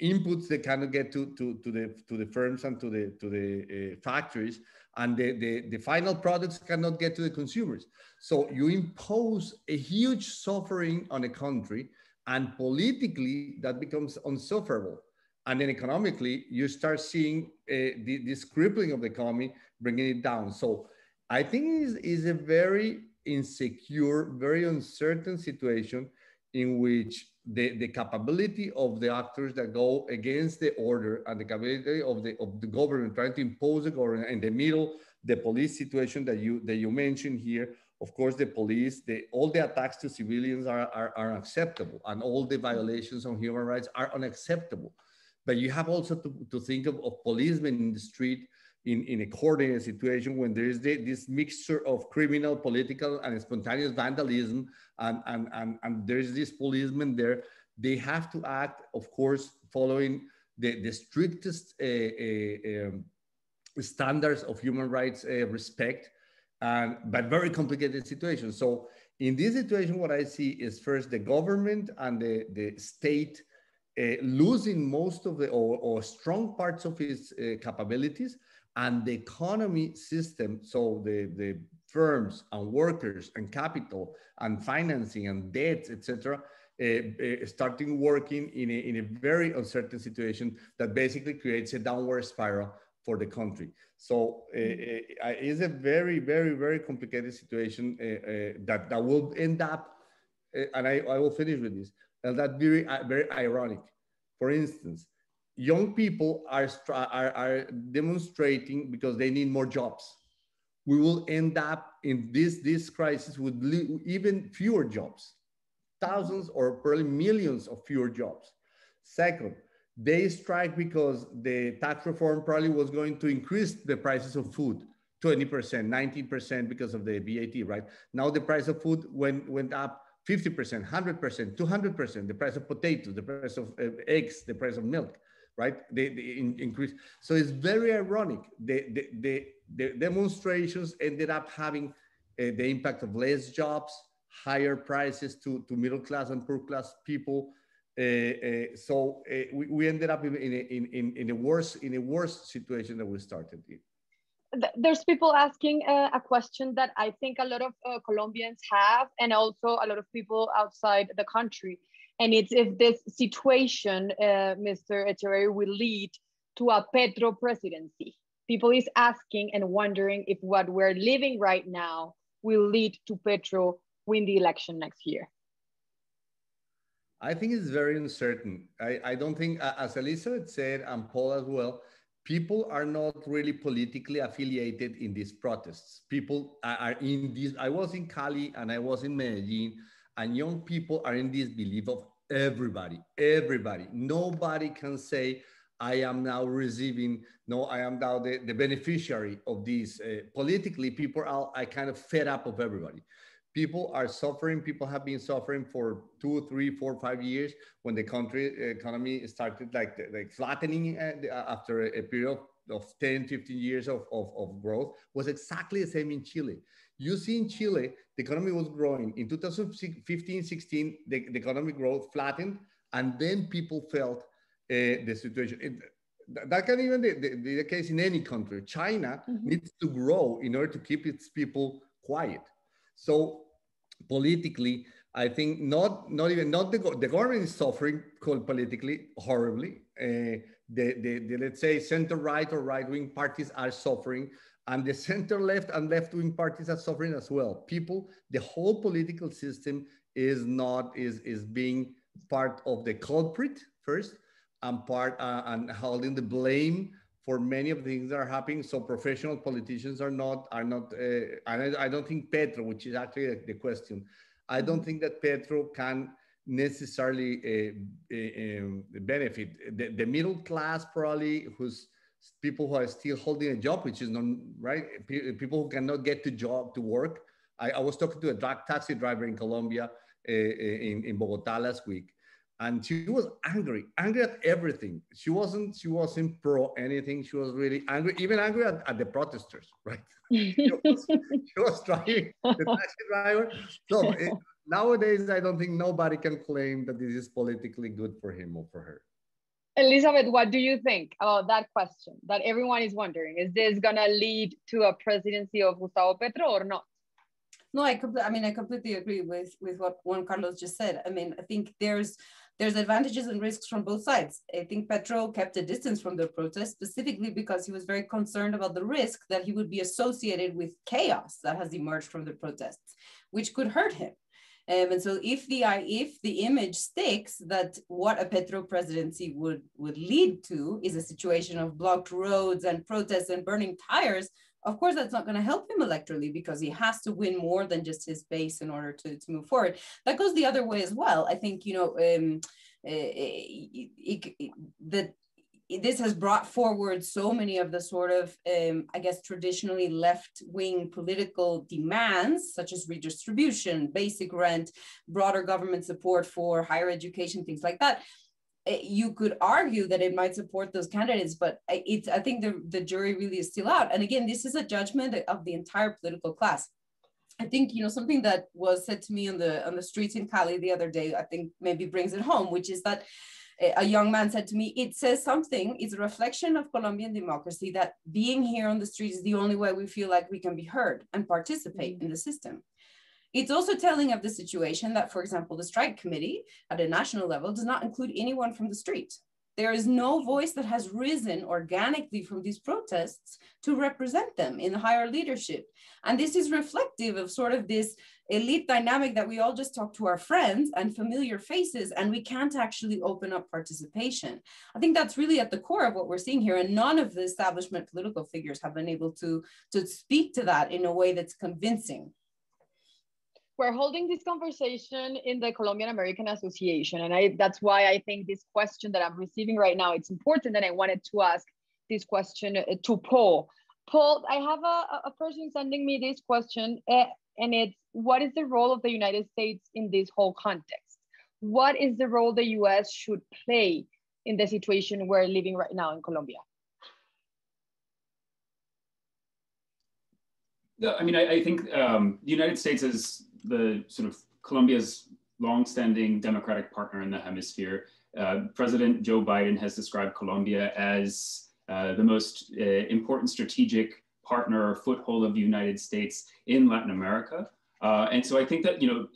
inputs they cannot get to, to, to, the, to the firms and to the, to the uh, factories, and the, the, the final products cannot get to the consumers. So you impose a huge suffering on a country, and politically that becomes unsufferable. And then economically, you start seeing uh, the, this crippling of the economy, bringing it down. So I think is, is a very insecure, very uncertain situation in which the, the capability of the actors that go against the order and the capability of the, of the government trying to impose the government in the middle, the police situation that you, that you mentioned here, of course, the police, the, all the attacks to civilians are, are, are unacceptable and all the violations on human rights are unacceptable. But you have also to, to think of, of policemen in the street in, in a coordinated situation when there is the, this mixture of criminal, political, and spontaneous vandalism, and, and, and, and there's this policeman there, they have to act, of course, following the, the strictest uh, uh, um, standards of human rights uh, respect, and, but very complicated situation. So in this situation, what I see is first the government and the, the state uh, losing most of the or, or, strong parts of its uh, capabilities and the economy system, so the, the firms and workers and capital and financing and debts, etc., uh, uh, starting working in a, in a very uncertain situation that basically creates a downward spiral for the country. So uh, it's a very, very, very complicated situation that, that will end up, and I, I will finish with this, and that very, very ironic. For instance, young people are, are, are demonstrating because they need more jobs. We will end up in this, this crisis with even fewer jobs, thousands or probably millions of fewer jobs. Second, they strike because the tax reform probably was going to increase the prices of food 20%, 19% because of the VAT, right? Now the price of food went, went up 50%, 100%, 200%, the price of potatoes, the price of uh, eggs, the price of milk right? They, they in, increase. So it's very ironic. The, the, the, the demonstrations ended up having uh, the impact of less jobs, higher prices to, to middle class and poor class people. Uh, uh, so uh, we, we ended up in, in, in, in, a worse in a worse situation than we started in. There's people asking uh, a question that I think a lot of uh, Colombians have, and also a lot of people outside the country and it's if this situation, uh, Mr. Echeverry, will lead to a Petro presidency. People is asking and wondering if what we're living right now will lead to Petro win the election next year. I think it's very uncertain. I, I don't think, as Elizabeth said, and Paul as well, people are not really politically affiliated in these protests. People are in these. I was in Cali and I was in Medellin and young people are in this belief of everybody, everybody. Nobody can say, I am now receiving, no, I am now the, the beneficiary of this. Uh, politically, people are, I kind of fed up of everybody. People are suffering. People have been suffering for two, three, four, five years when the country economy started like like flattening uh, after a, period of of 10, 15 years of, of, of growth was exactly the same in Chile. You see in Chile, the economy was growing. In 2015, 16, the, the economic growth flattened, and then people felt uh, the situation. It, that can even be the, the, case in any country. China mm-hmm. needs to grow in order to keep its people quiet. So politically, I think not not even not the the government is suffering politically horribly. Uh, the, the, the let's say center right or right wing parties are suffering, and the center left and left wing parties are suffering as well. People, the whole political system is not is is being part of the culprit first, and part uh, and holding the blame for many of the things that are happening. So professional politicians are not are not. Uh, and I, I, don't think Petro, which is actually the question, I don't mm-hmm. think that Petro can necessarily uh, uh, benefit the, the, middle class probably who's people who are still holding a job which is not right? People who cannot get to job to work. I, I was talking to a taxi driver in colombia uh, in, in bogota last week and she was angry angry at everything. She wasn't she wasn't pro anything. She was really angry even angry at, at the protesters right? She, was, she was driving the taxi driver. So it, nowadays i don't think nobody can claim that this is politically good for him or for her elizabeth what do you think about that question that everyone is wondering is this going to lead to a presidency of gustavo petro or not no i i mean i completely agree with with what juan carlos just said i mean i think there's there's advantages and risks from both sides. I think Petro kept a distance from the protest specifically because he was very concerned about the risk that he would be associated with chaos that has emerged from the protests, which could hurt him. Um, and so if the if the image sticks that what a Petro presidency would would lead to is a situation of blocked roads and protests and burning tires, of course, that's not going to help him electorally because he has to win more than just his base in order to, to move forward. That goes the other way as well. I think, you know, um, it, it, it, that this has brought forward so many of the sort of, um, I guess, traditionally left wing political demands, such as redistribution, basic rent, broader government support for higher education, things like that, Eh, you could argue that it might support those candidates, but it's I think the, the jury really is still out. And again, this is a judgment of the entire political class. I think you know something that was said to me on the on the streets in Cali the other day. I think maybe brings it home, which is that eh, a young man said to me, "It says something. It's a reflection of Colombian democracy that being here on the street is the only way we feel like we can be heard and participate mm-hmm. in the system." It's also telling of the situation that, for example, the strike committee at a national level does not include anyone from the street. There is no voice that has risen organically from these protests to represent them in higher leadership. And this is reflective of sort of this elite dynamic that we all just talk to our friends and familiar faces, and we can't actually open up participation. I think that's really at the core of what we're seeing here. And none of the establishment political figures have been able to, to speak to that in a way that's convincing we're holding this conversation in the Colombian American Association. And I, that's why I think this question that I'm receiving right now, it's important that I wanted to ask this question uh, to Paul. Paul, I have a, a person sending me this question uh, and it's, what is the role of the United States in this whole context? What is the role the US should play in the situation we're living right now in Colombia? I mean, I, I think um, the United States is the sort of Colombia's longstanding democratic partner in the hemisphere. Uh, President Joe Biden has described Colombia as uh, the most uh, important strategic partner or foothold of the United States in Latin America. Uh, and so I think that, you know,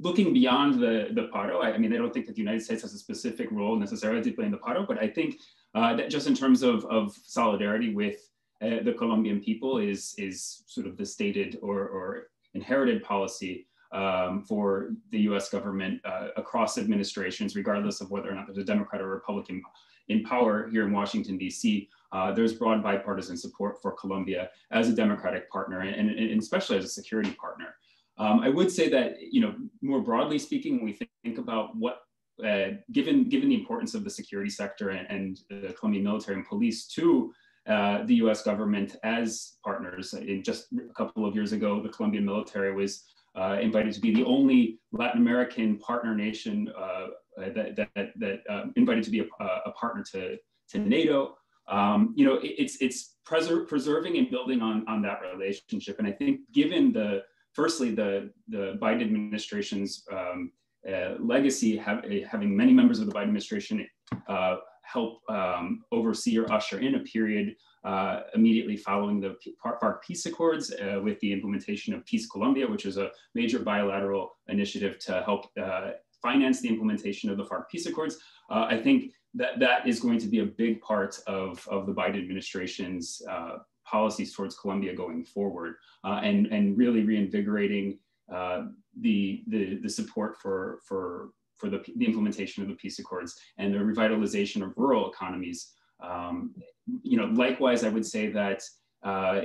looking beyond the, the PARO, I, I, mean, I don't think that the United States has a specific role necessarily to play in the PARO, but I think uh, that just in terms of, of solidarity with uh, the Colombian people is, is sort of the stated or, or inherited policy um, for the US government uh, across administrations, regardless of whether or not there's a Democrat or Republican in power here in Washington, DC. Uh, there's broad bipartisan support for Colombia as a democratic partner and, and especially as a security partner. Um, I would say that, you know, more broadly speaking, when we think about what, uh, given, given the importance of the security sector and, and the Colombian military and police to uh, the US government as partners. In just a couple of years ago, the Colombian military was uh, invited to be the only Latin American partner nation uh, that, that, that uh, invited to be a, a, partner to, to NATO. Um, you know, it, it's it's preser- preserving and building on on that relationship. And I think given the firstly the the Biden administration's um, uh, legacy, have, uh, having many members of the Biden administration uh, help um, oversee or usher in a period uh, immediately following the FARC peace accords uh, with the implementation of Peace Colombia, which is a major bilateral initiative to help uh, finance the implementation of the FARC peace accords. I think that that is going to be a big part of, of the Biden administration's uh, policies towards Colombia going forward uh, and, and really reinvigorating uh, the, the, the support for, for, for the, the implementation of the peace accords and the revitalization of rural economies. Um, you know, likewise, I would say that uh,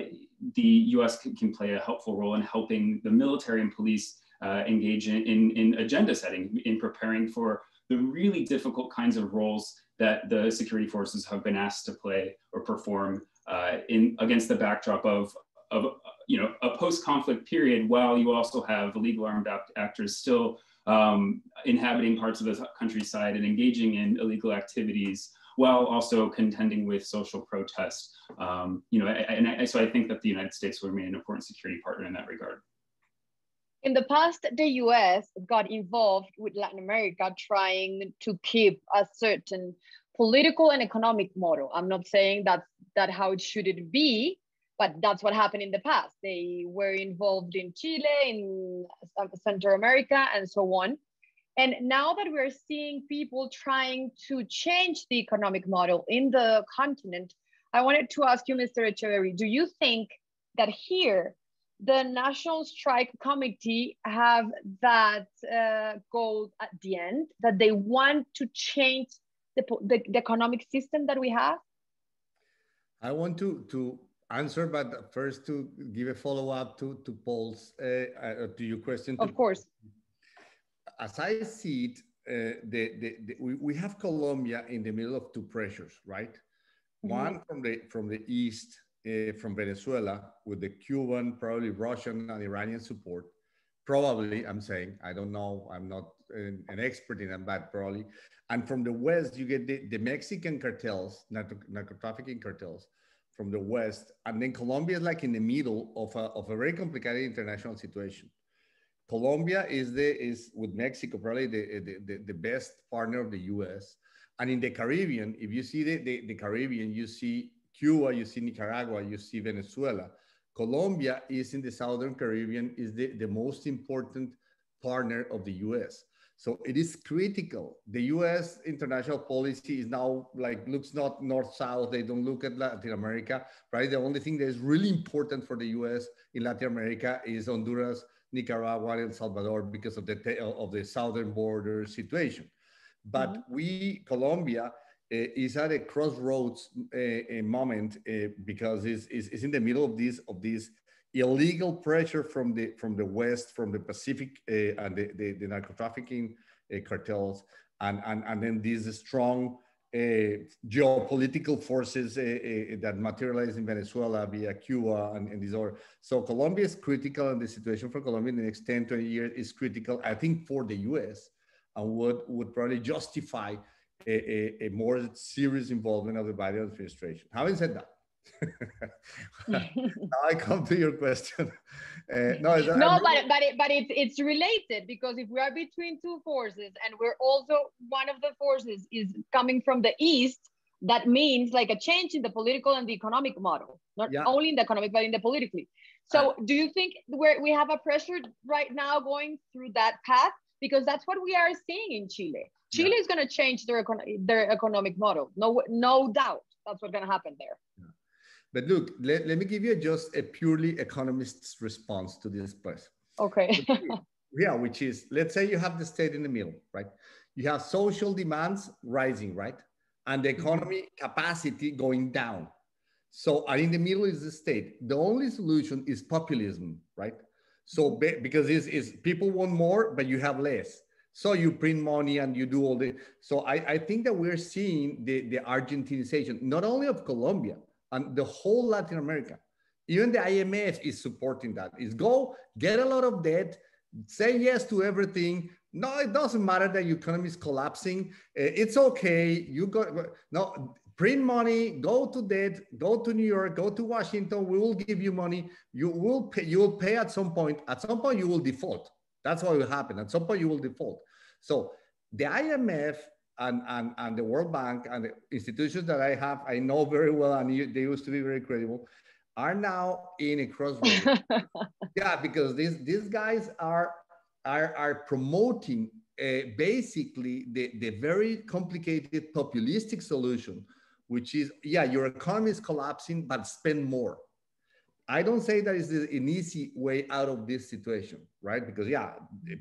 the US can, can, play a helpful role in helping the military and police uh, engage in, in, in agenda setting, in preparing for the really difficult kinds of roles that the security forces have been asked to play or perform uh, in against the backdrop of, of you know a post-conflict period while you also have illegal armed actors still um, inhabiting parts of the countryside and engaging in illegal activities while also contending with social protest. Um, you know, and I, so I think that the United States will remain an important security partner in that regard. In the past, the US got involved with Latin America trying to keep a certain political and economic model. I'm not saying that that how it should it be, but that's what happened in the past. They were involved in Chile, in uh, Central America, and so on. And now that we're seeing people trying to change the economic model in the continent, I wanted to ask you, Mr. Echeverry, do you think that here the National Strike Committee have that uh, goal at the end that they want to change the, the, the, economic system that we have? I want to, to answer, but first to give a follow up to, to Paul's, uh, uh, to your question. Of course. As I see it, uh, the, the, the, we, we have Colombia in the middle of two pressures, right? Mm -hmm. One from the, from the east, uh, from Venezuela with the Cuban, probably Russian and Iranian support. Probably, I'm saying, I don't know, I'm not an, an expert in that, probably. And from the West, you get the, the Mexican cartels, narco, narco trafficking cartels from the West. And then Colombia is like in the middle of a, of a very complicated international situation. Colombia is the is with Mexico probably the, the, the, the, best partner of the US. And in the Caribbean, if you see the, the, the Caribbean, you see Cuba, you see Nicaragua, you see Venezuela. Colombia is in the Southern Caribbean, is the, the most important partner of the US. So it is critical. The US international policy is now like looks not north-south. They don't look at Latin America, right? The only thing that is really important for the US in Latin America is Honduras, Nicaragua, and Salvador because of the, of the southern border situation. But mm -hmm. we, Colombia, Eh, is at a crossroads uh, moment uh, because it's, it's, in the middle of this of this illegal pressure from the from the west from the pacific and the, the, the narco trafficking cartels and, and and then these strong geopolitical forces that materialize in Venezuela via Cuba and, and these other. So Colombia is critical and the situation for Colombia in the next 10, 20 years is critical, I think, for the US and would, would probably justify a, a, a, more serious involvement of the Biden administration. Having said that, now I come to your question. Uh, no, no, but but it, but it's it's related because if we are between two forces and we're also one of the forces is coming from the east, that means like a change in the political and the economic model, not yeah. only in the economic but in the politically. So, uh, do you think we have a pressure right now going through that path because that's what we are seeing in Chile? Chile yeah. is going to change their, their economic model. No, no doubt. That's what's going to happen there. Yeah. But look, let, let me give you just a purely economist's response to this place. Okay. yeah, which is, let's say you have the state in the middle, right? You have social demands rising, right? And the mm-hmm. economy capacity going down. So, and in the middle is the state. The only solution is populism, right? So, because it's, it's people want more, but you have less. So you print money and you do all the. So I, I think that we're seeing the, the Argentinization, not only of Colombia and the whole Latin America. Even the IMF is supporting that. Is go get a lot of debt, say yes to everything. No, it doesn't matter that your economy is collapsing. Eh, it's okay. You got no. print money, go to debt, go to New York, go to Washington. We will give you money. You will pay. You will pay at some point. At some point, you will default. That's what will happen. At some point, you will default. So the IMF and, and, and the World Bank and the institutions that I have, I know very well, and they used to be very credible, are now in a crossroads. yeah, because these these guys are are, are promoting uh, basically the, the very complicated populistic solution, which is, yeah, your economy is collapsing, but spend more. I don't say that is an easy way out of this situation, right? Because yeah,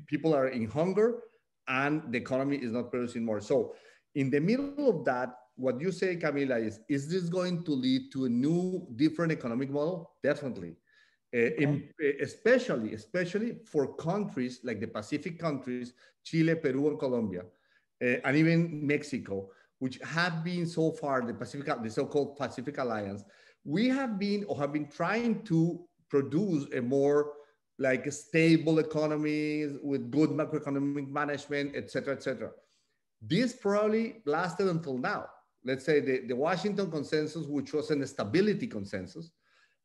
people are in hunger and the economy is not producing more. So in the middle of that, what you say, Camila, is, is this going to lead to a new, different economic model? Definitely. Uh, in, especially, especially for countries like the Pacific countries, Chile, Peru, and Colombia, uh, and even Mexico, which have been so far the Pacific, the so-called Pacific Alliance, we have been or have been trying to produce a more like a stable economies with good macroeconomic management, et cetera, et cetera. This probably lasted until now. Let's say the, the Washington consensus, which was an stability consensus,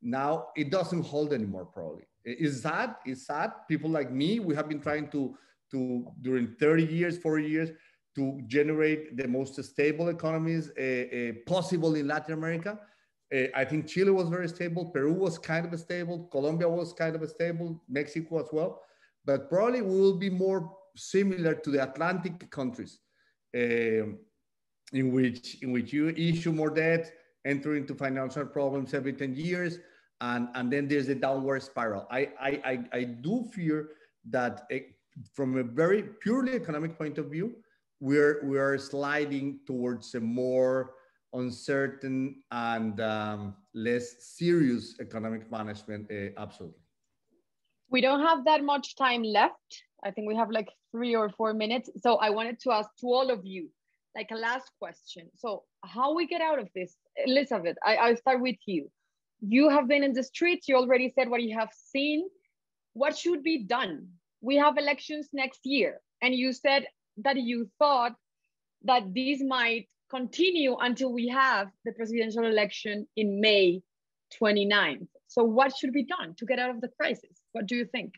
now it doesn't hold anymore, probably. Is that, is that people like me, we have been trying to, to during 30 years, 40 years, to generate the most stable economies uh, uh, possible in Latin America. Uh, I think Chile was very stable. Peru was kind of stable. Colombia was kind of stable. Mexico as well. But probably we will be more similar to the Atlantic countries, um, in which in which you issue more debt, enter into financial problems every 10 years, and, and then there's a downward spiral. I, I, I, I do fear that it, from a very purely economic point of view, we're, we're sliding towards a more uncertain and um, less serious economic management, uh, absolutely. We don't have that much time left. I think we have like three or four minutes. So I wanted to ask to all of you, like a last question. So how we get out of this, Elizabeth, I, I'll start with you. You have been in the streets, you already said what you have seen. What should be done? We have elections next year. And you said that you thought that these might continue until we have the presidential election in May 29th. So what should be done to get out of the crisis? What do you think?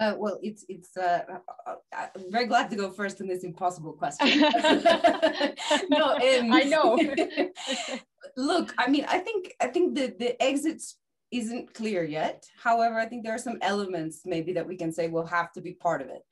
Uh, well, it's it's. Uh, uh, uh, I'm very glad to go first in this impossible question. no, um, I know. look, I mean, I think I think the the exits isn't clear yet. However, I think there are some elements maybe that we can say will have to be part of it.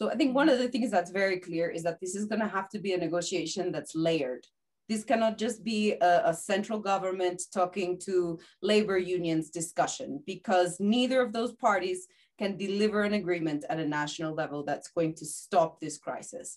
So I think one mm-hmm. of the things that's very clear is that this is going to have to be a negotiation that's layered. This cannot just be a, a, central government talking to labor unions discussion because neither of those parties can deliver an agreement at a national level that's going to stop this crisis.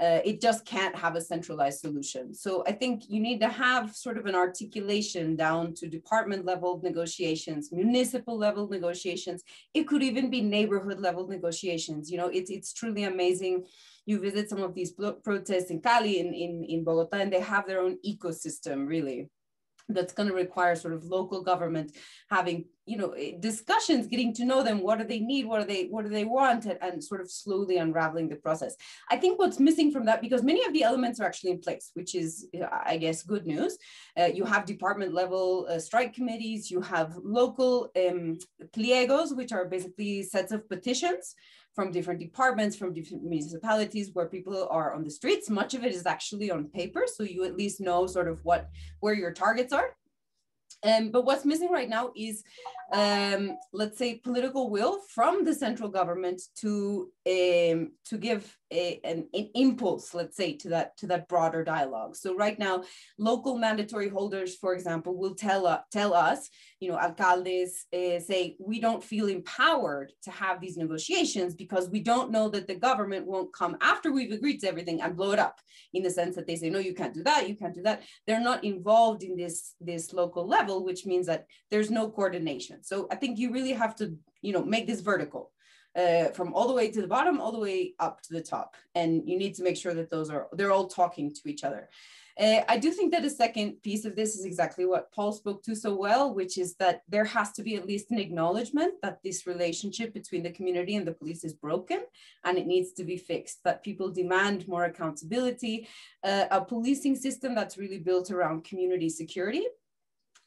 Uh, it just can't have a centralized solution. So I think you need to have sort of an articulation down to department level negotiations, municipal level negotiations. It could even be neighborhood level negotiations. You know, it's, it's truly amazing. You visit some of these protests in Cali, in, in, in Bogota, and they have their own ecosystem, really that's going to require sort of local government having you know eh, discussions getting to know them what do they need what do they what do they want and, and, sort of slowly unraveling the process. I think what's missing from that because many of the elements are actually in place which is i guess good news. Uh, you have department level uh, strike committees you have local um, pliegos which are basically sets of petitions from different departments, from different municipalities where people are on the streets. Much of it is actually on paper. So you at least know sort of what, where your targets are. Um, but what's missing right now is, um, let's say, political will from the central government to um, to give a, an, an, impulse, let's say, to that to that broader dialogue. So right now, local mandatory holders, for example, will tell uh, tell us, you know, alcaldes uh, say we don't feel empowered to have these negotiations because we don't know that the government won't come after we've agreed to everything and blow it up. In the sense that they say, no, you can't do that, you can't do that. They're not involved in this this local level, which means that there's no coordination. So I think you really have to, you know, make this vertical uh, from all the way to the bottom, all the way up to the top. And you need to make sure that those are, they're all talking to each other. Uh, I do think that the second piece of this is exactly what Paul spoke to so well, which is that there has to be at least an acknowledgement that this relationship between the community and the police is broken and it needs to be fixed, that people demand more accountability, uh, a policing system that's really built around community security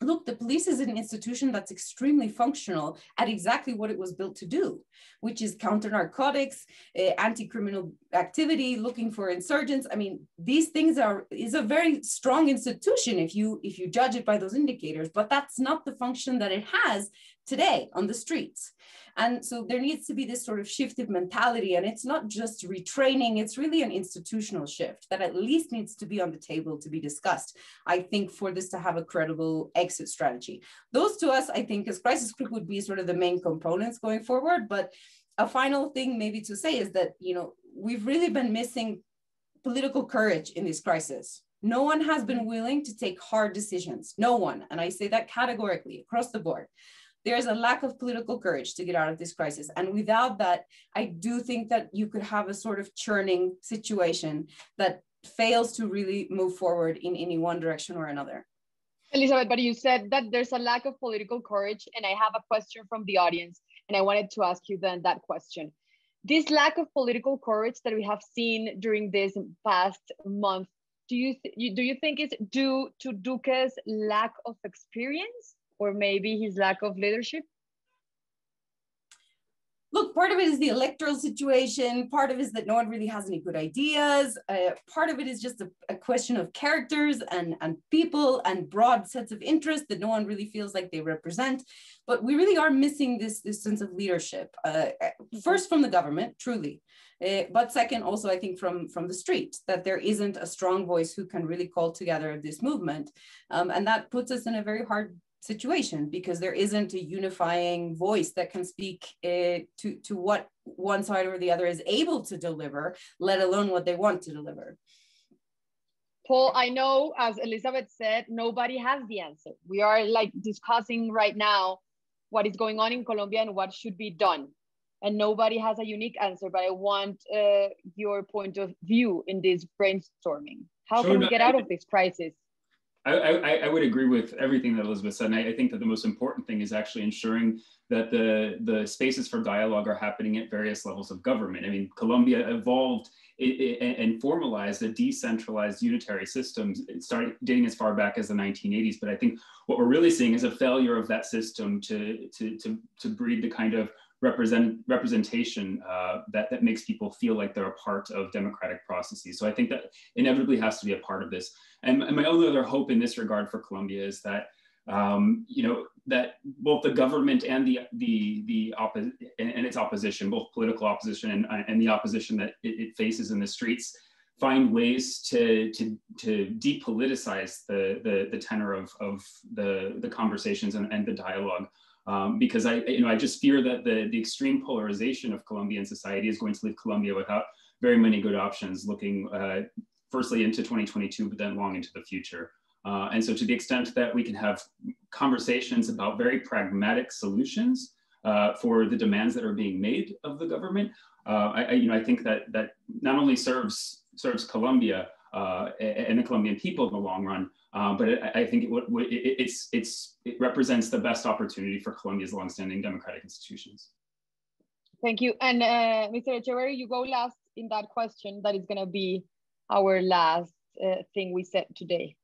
look, the police is an institution that's extremely functional at exactly what it was built to do, which is counter narcotics, uh, anti-criminal activity, looking for insurgents. I mean, these things are is a very strong institution if you if you judge it by those indicators, but that's not the function that it has today on the streets. And so there needs to be this sort of shift of mentality. And it's not just retraining, it's really an institutional shift that at least needs to be on the table to be discussed, I think, for this to have a credible exit strategy. Those to us, I think, as crisis group would be sort of the main components going forward. But a final thing maybe to say is that, you know, we've really been missing political courage in this crisis. No one has been willing to take hard decisions. No one. And I say that categorically across the board there's a lack of political courage to get out of this crisis. And without that, I do think that you could have a sort of churning situation that fails to really move forward in any one direction or another. Elizabeth, but you said that there's a lack of political courage, and I have a question from the audience, and I wanted to ask you then that question. This lack of political courage that we have seen during this past month, do you, do you think it's due to Duque's lack of experience or maybe his lack of leadership? Look, part of it is the electoral situation. Part of it is that no one really has any good ideas. Uh, part of it is just a, a, question of characters and, and people and broad sets of interest that no one really feels like they represent. But we really are missing this, this sense of leadership. Uh, first from the government, truly. Uh, but second, also, I think from, from the street, that there isn't a strong voice who can really call together this movement. Um, and that puts us in a very hard situation because there isn't a unifying voice that can speak uh, to, to what one side or the other is able to deliver, let alone what they want to deliver. Paul, I know, as Elizabeth said, nobody has the answer. We are like discussing right now what is going on in Colombia and what should be done. And nobody has a unique answer, but I want uh, your point of view in this brainstorming. How can we get out of this crisis? I, I, would agree with everything that Elizabeth said. And I, I, think that the most important thing is actually ensuring that the, the spaces for dialogue are happening at various levels of government. I mean, Colombia evolved and formalized a decentralized unitary system starting dating as far back as the 1980s. But I think what we're really seeing is a failure of that system to, to, to, to breed the kind of represent, representation uh, that, that makes people feel like they're a part of democratic processes. So I think that inevitably has to be a part of this. And, and my only other hope in this regard for Colombia is that um, you know that both the government and the the the oppo- and, and, its opposition, both political opposition and, and the opposition that it, it, faces in the streets, find ways to to to depoliticize the the, the tenor of, of the the conversations and, and the dialogue um, because I, you know, I just fear that the, the extreme polarization of Colombian society is going to leave Colombia without very many good options looking uh, firstly into 2022, but then long into the future. Uh, and so to the extent that we can have conversations about very pragmatic solutions uh, for the demands that are being made of the government, uh, I, I, you know, I think that that not only serves serves Colombia uh, and the Colombian people in the long run, uh, but it, I think it, it, it's, it's, it represents the best opportunity for Colombia's longstanding democratic institutions. Thank you. And uh, Mr. Echeverry, you go last in that question. That is going to be our last uh, thing we said today.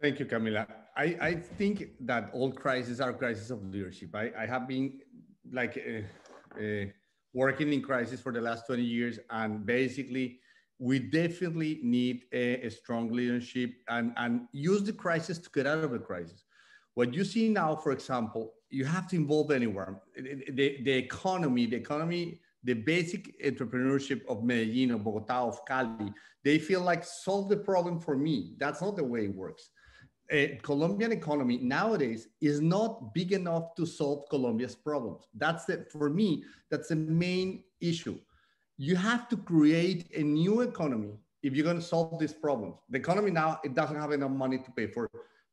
Thank you, Camila. I, I think that all crises are crises of leadership. I, I have been like uh, uh, working in crisis for the last 20 years and basically we definitely need a, a, strong leadership and, and use the crisis to get out of the crisis. What you see now, for example, you have to involve anyone. The, the economy, the economy, the basic entrepreneurship of Medellin, of Bogota, of Cali, they feel like solve the problem for me. That's not the way it works. Colombian economy nowadays is not big enough to solve Colombia's problems. That's the, for me, that's the main issue you have to create a new economy if you're going to solve these problems. The economy now, it doesn't have enough money to pay for,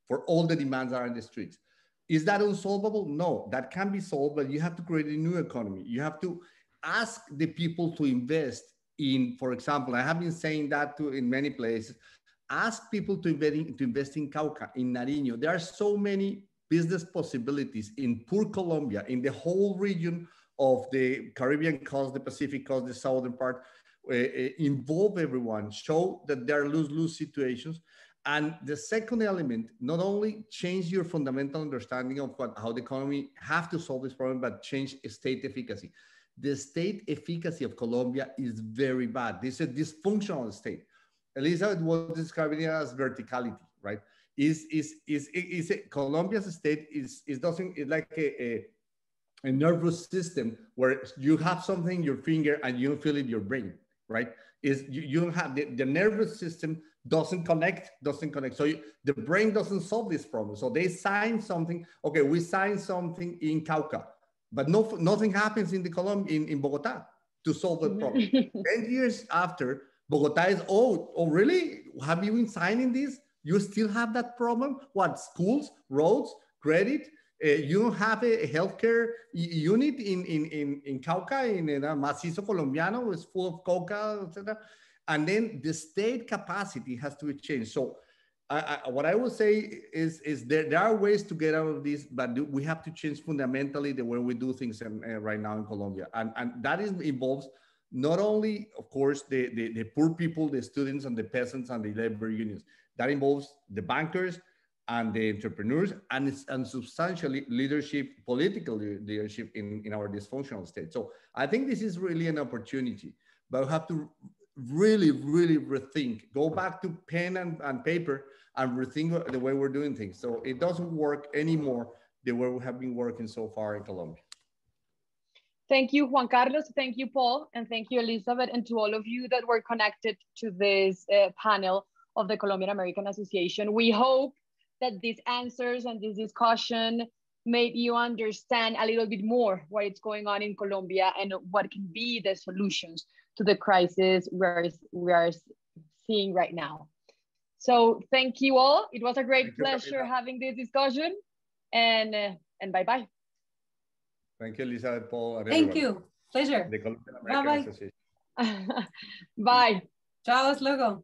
for all the demands that are in the streets. Is that unsolvable? No, that can be solved, but you have to create a new economy. You have to ask the people to invest in, for example, I have been saying that to in many places. Ask people to invest in, to invest in Cauca, in Nariño. There are so many business possibilities in poor Colombia, in the whole region of the Caribbean coast, the Pacific coast, the southern part. Uh, involve everyone, show that there are lose-lose situations. And the second element, not only change your fundamental understanding of what, how the economy have to solve this problem, but change state efficacy the state efficacy of Colombia is very bad. This is a dysfunctional state. Elizabeth was describing it as verticality, right? Is is is is, Colombia's state is is doesn't it's like a, a, a nervous system where you have something in your finger and you feel it in your brain, right? Is you, you don't have the, the nervous system doesn't connect, doesn't connect. So you, the brain doesn't solve this problem. So they sign something. Okay, we sign something in Cauca but no, nothing happens in the Colom in, in Bogota to solve the problem. 10 years after, Bogota is, oh, oh, really? Have you been signing this? You still have that problem? What, schools, roads, credit? Uh, you don't have a, healthcare unit in, in, in, in Cauca, in, in a Macizo Colombiano, is full of coca, etc. And then the state capacity has to be changed. So I, I, what I would say is, is there, there are ways to get out of this, but we have to change fundamentally the way we do things in, uh, right now in Colombia. And, and that is, involves not only, of course, the, the, the, poor people, the students and the peasants and the labor unions. That involves the bankers and the entrepreneurs and, and substantially leadership, political leadership in, in our dysfunctional state. So I think this is really an opportunity, but we have to really, really rethink, go back to pen and, and paper and rethink the way we're doing things. So it doesn't work anymore the way we have been working so far in Colombia. Thank you, Juan Carlos. Thank you, Paul. And thank you, Elizabeth, and to all of you that were connected to this uh, panel of the Colombian American Association. We hope that these answers and this discussion made you understand a little bit more what is going on in Colombia and what can be the solutions to the crisis we're, we are seeing right now. So thank you all. It was a great thank pleasure you, having this discussion and, uh, and bye-bye. Thank you, Elizabeth, Paul. Thank you. Pleasure. Bye-bye. Bye. Ciao, luego.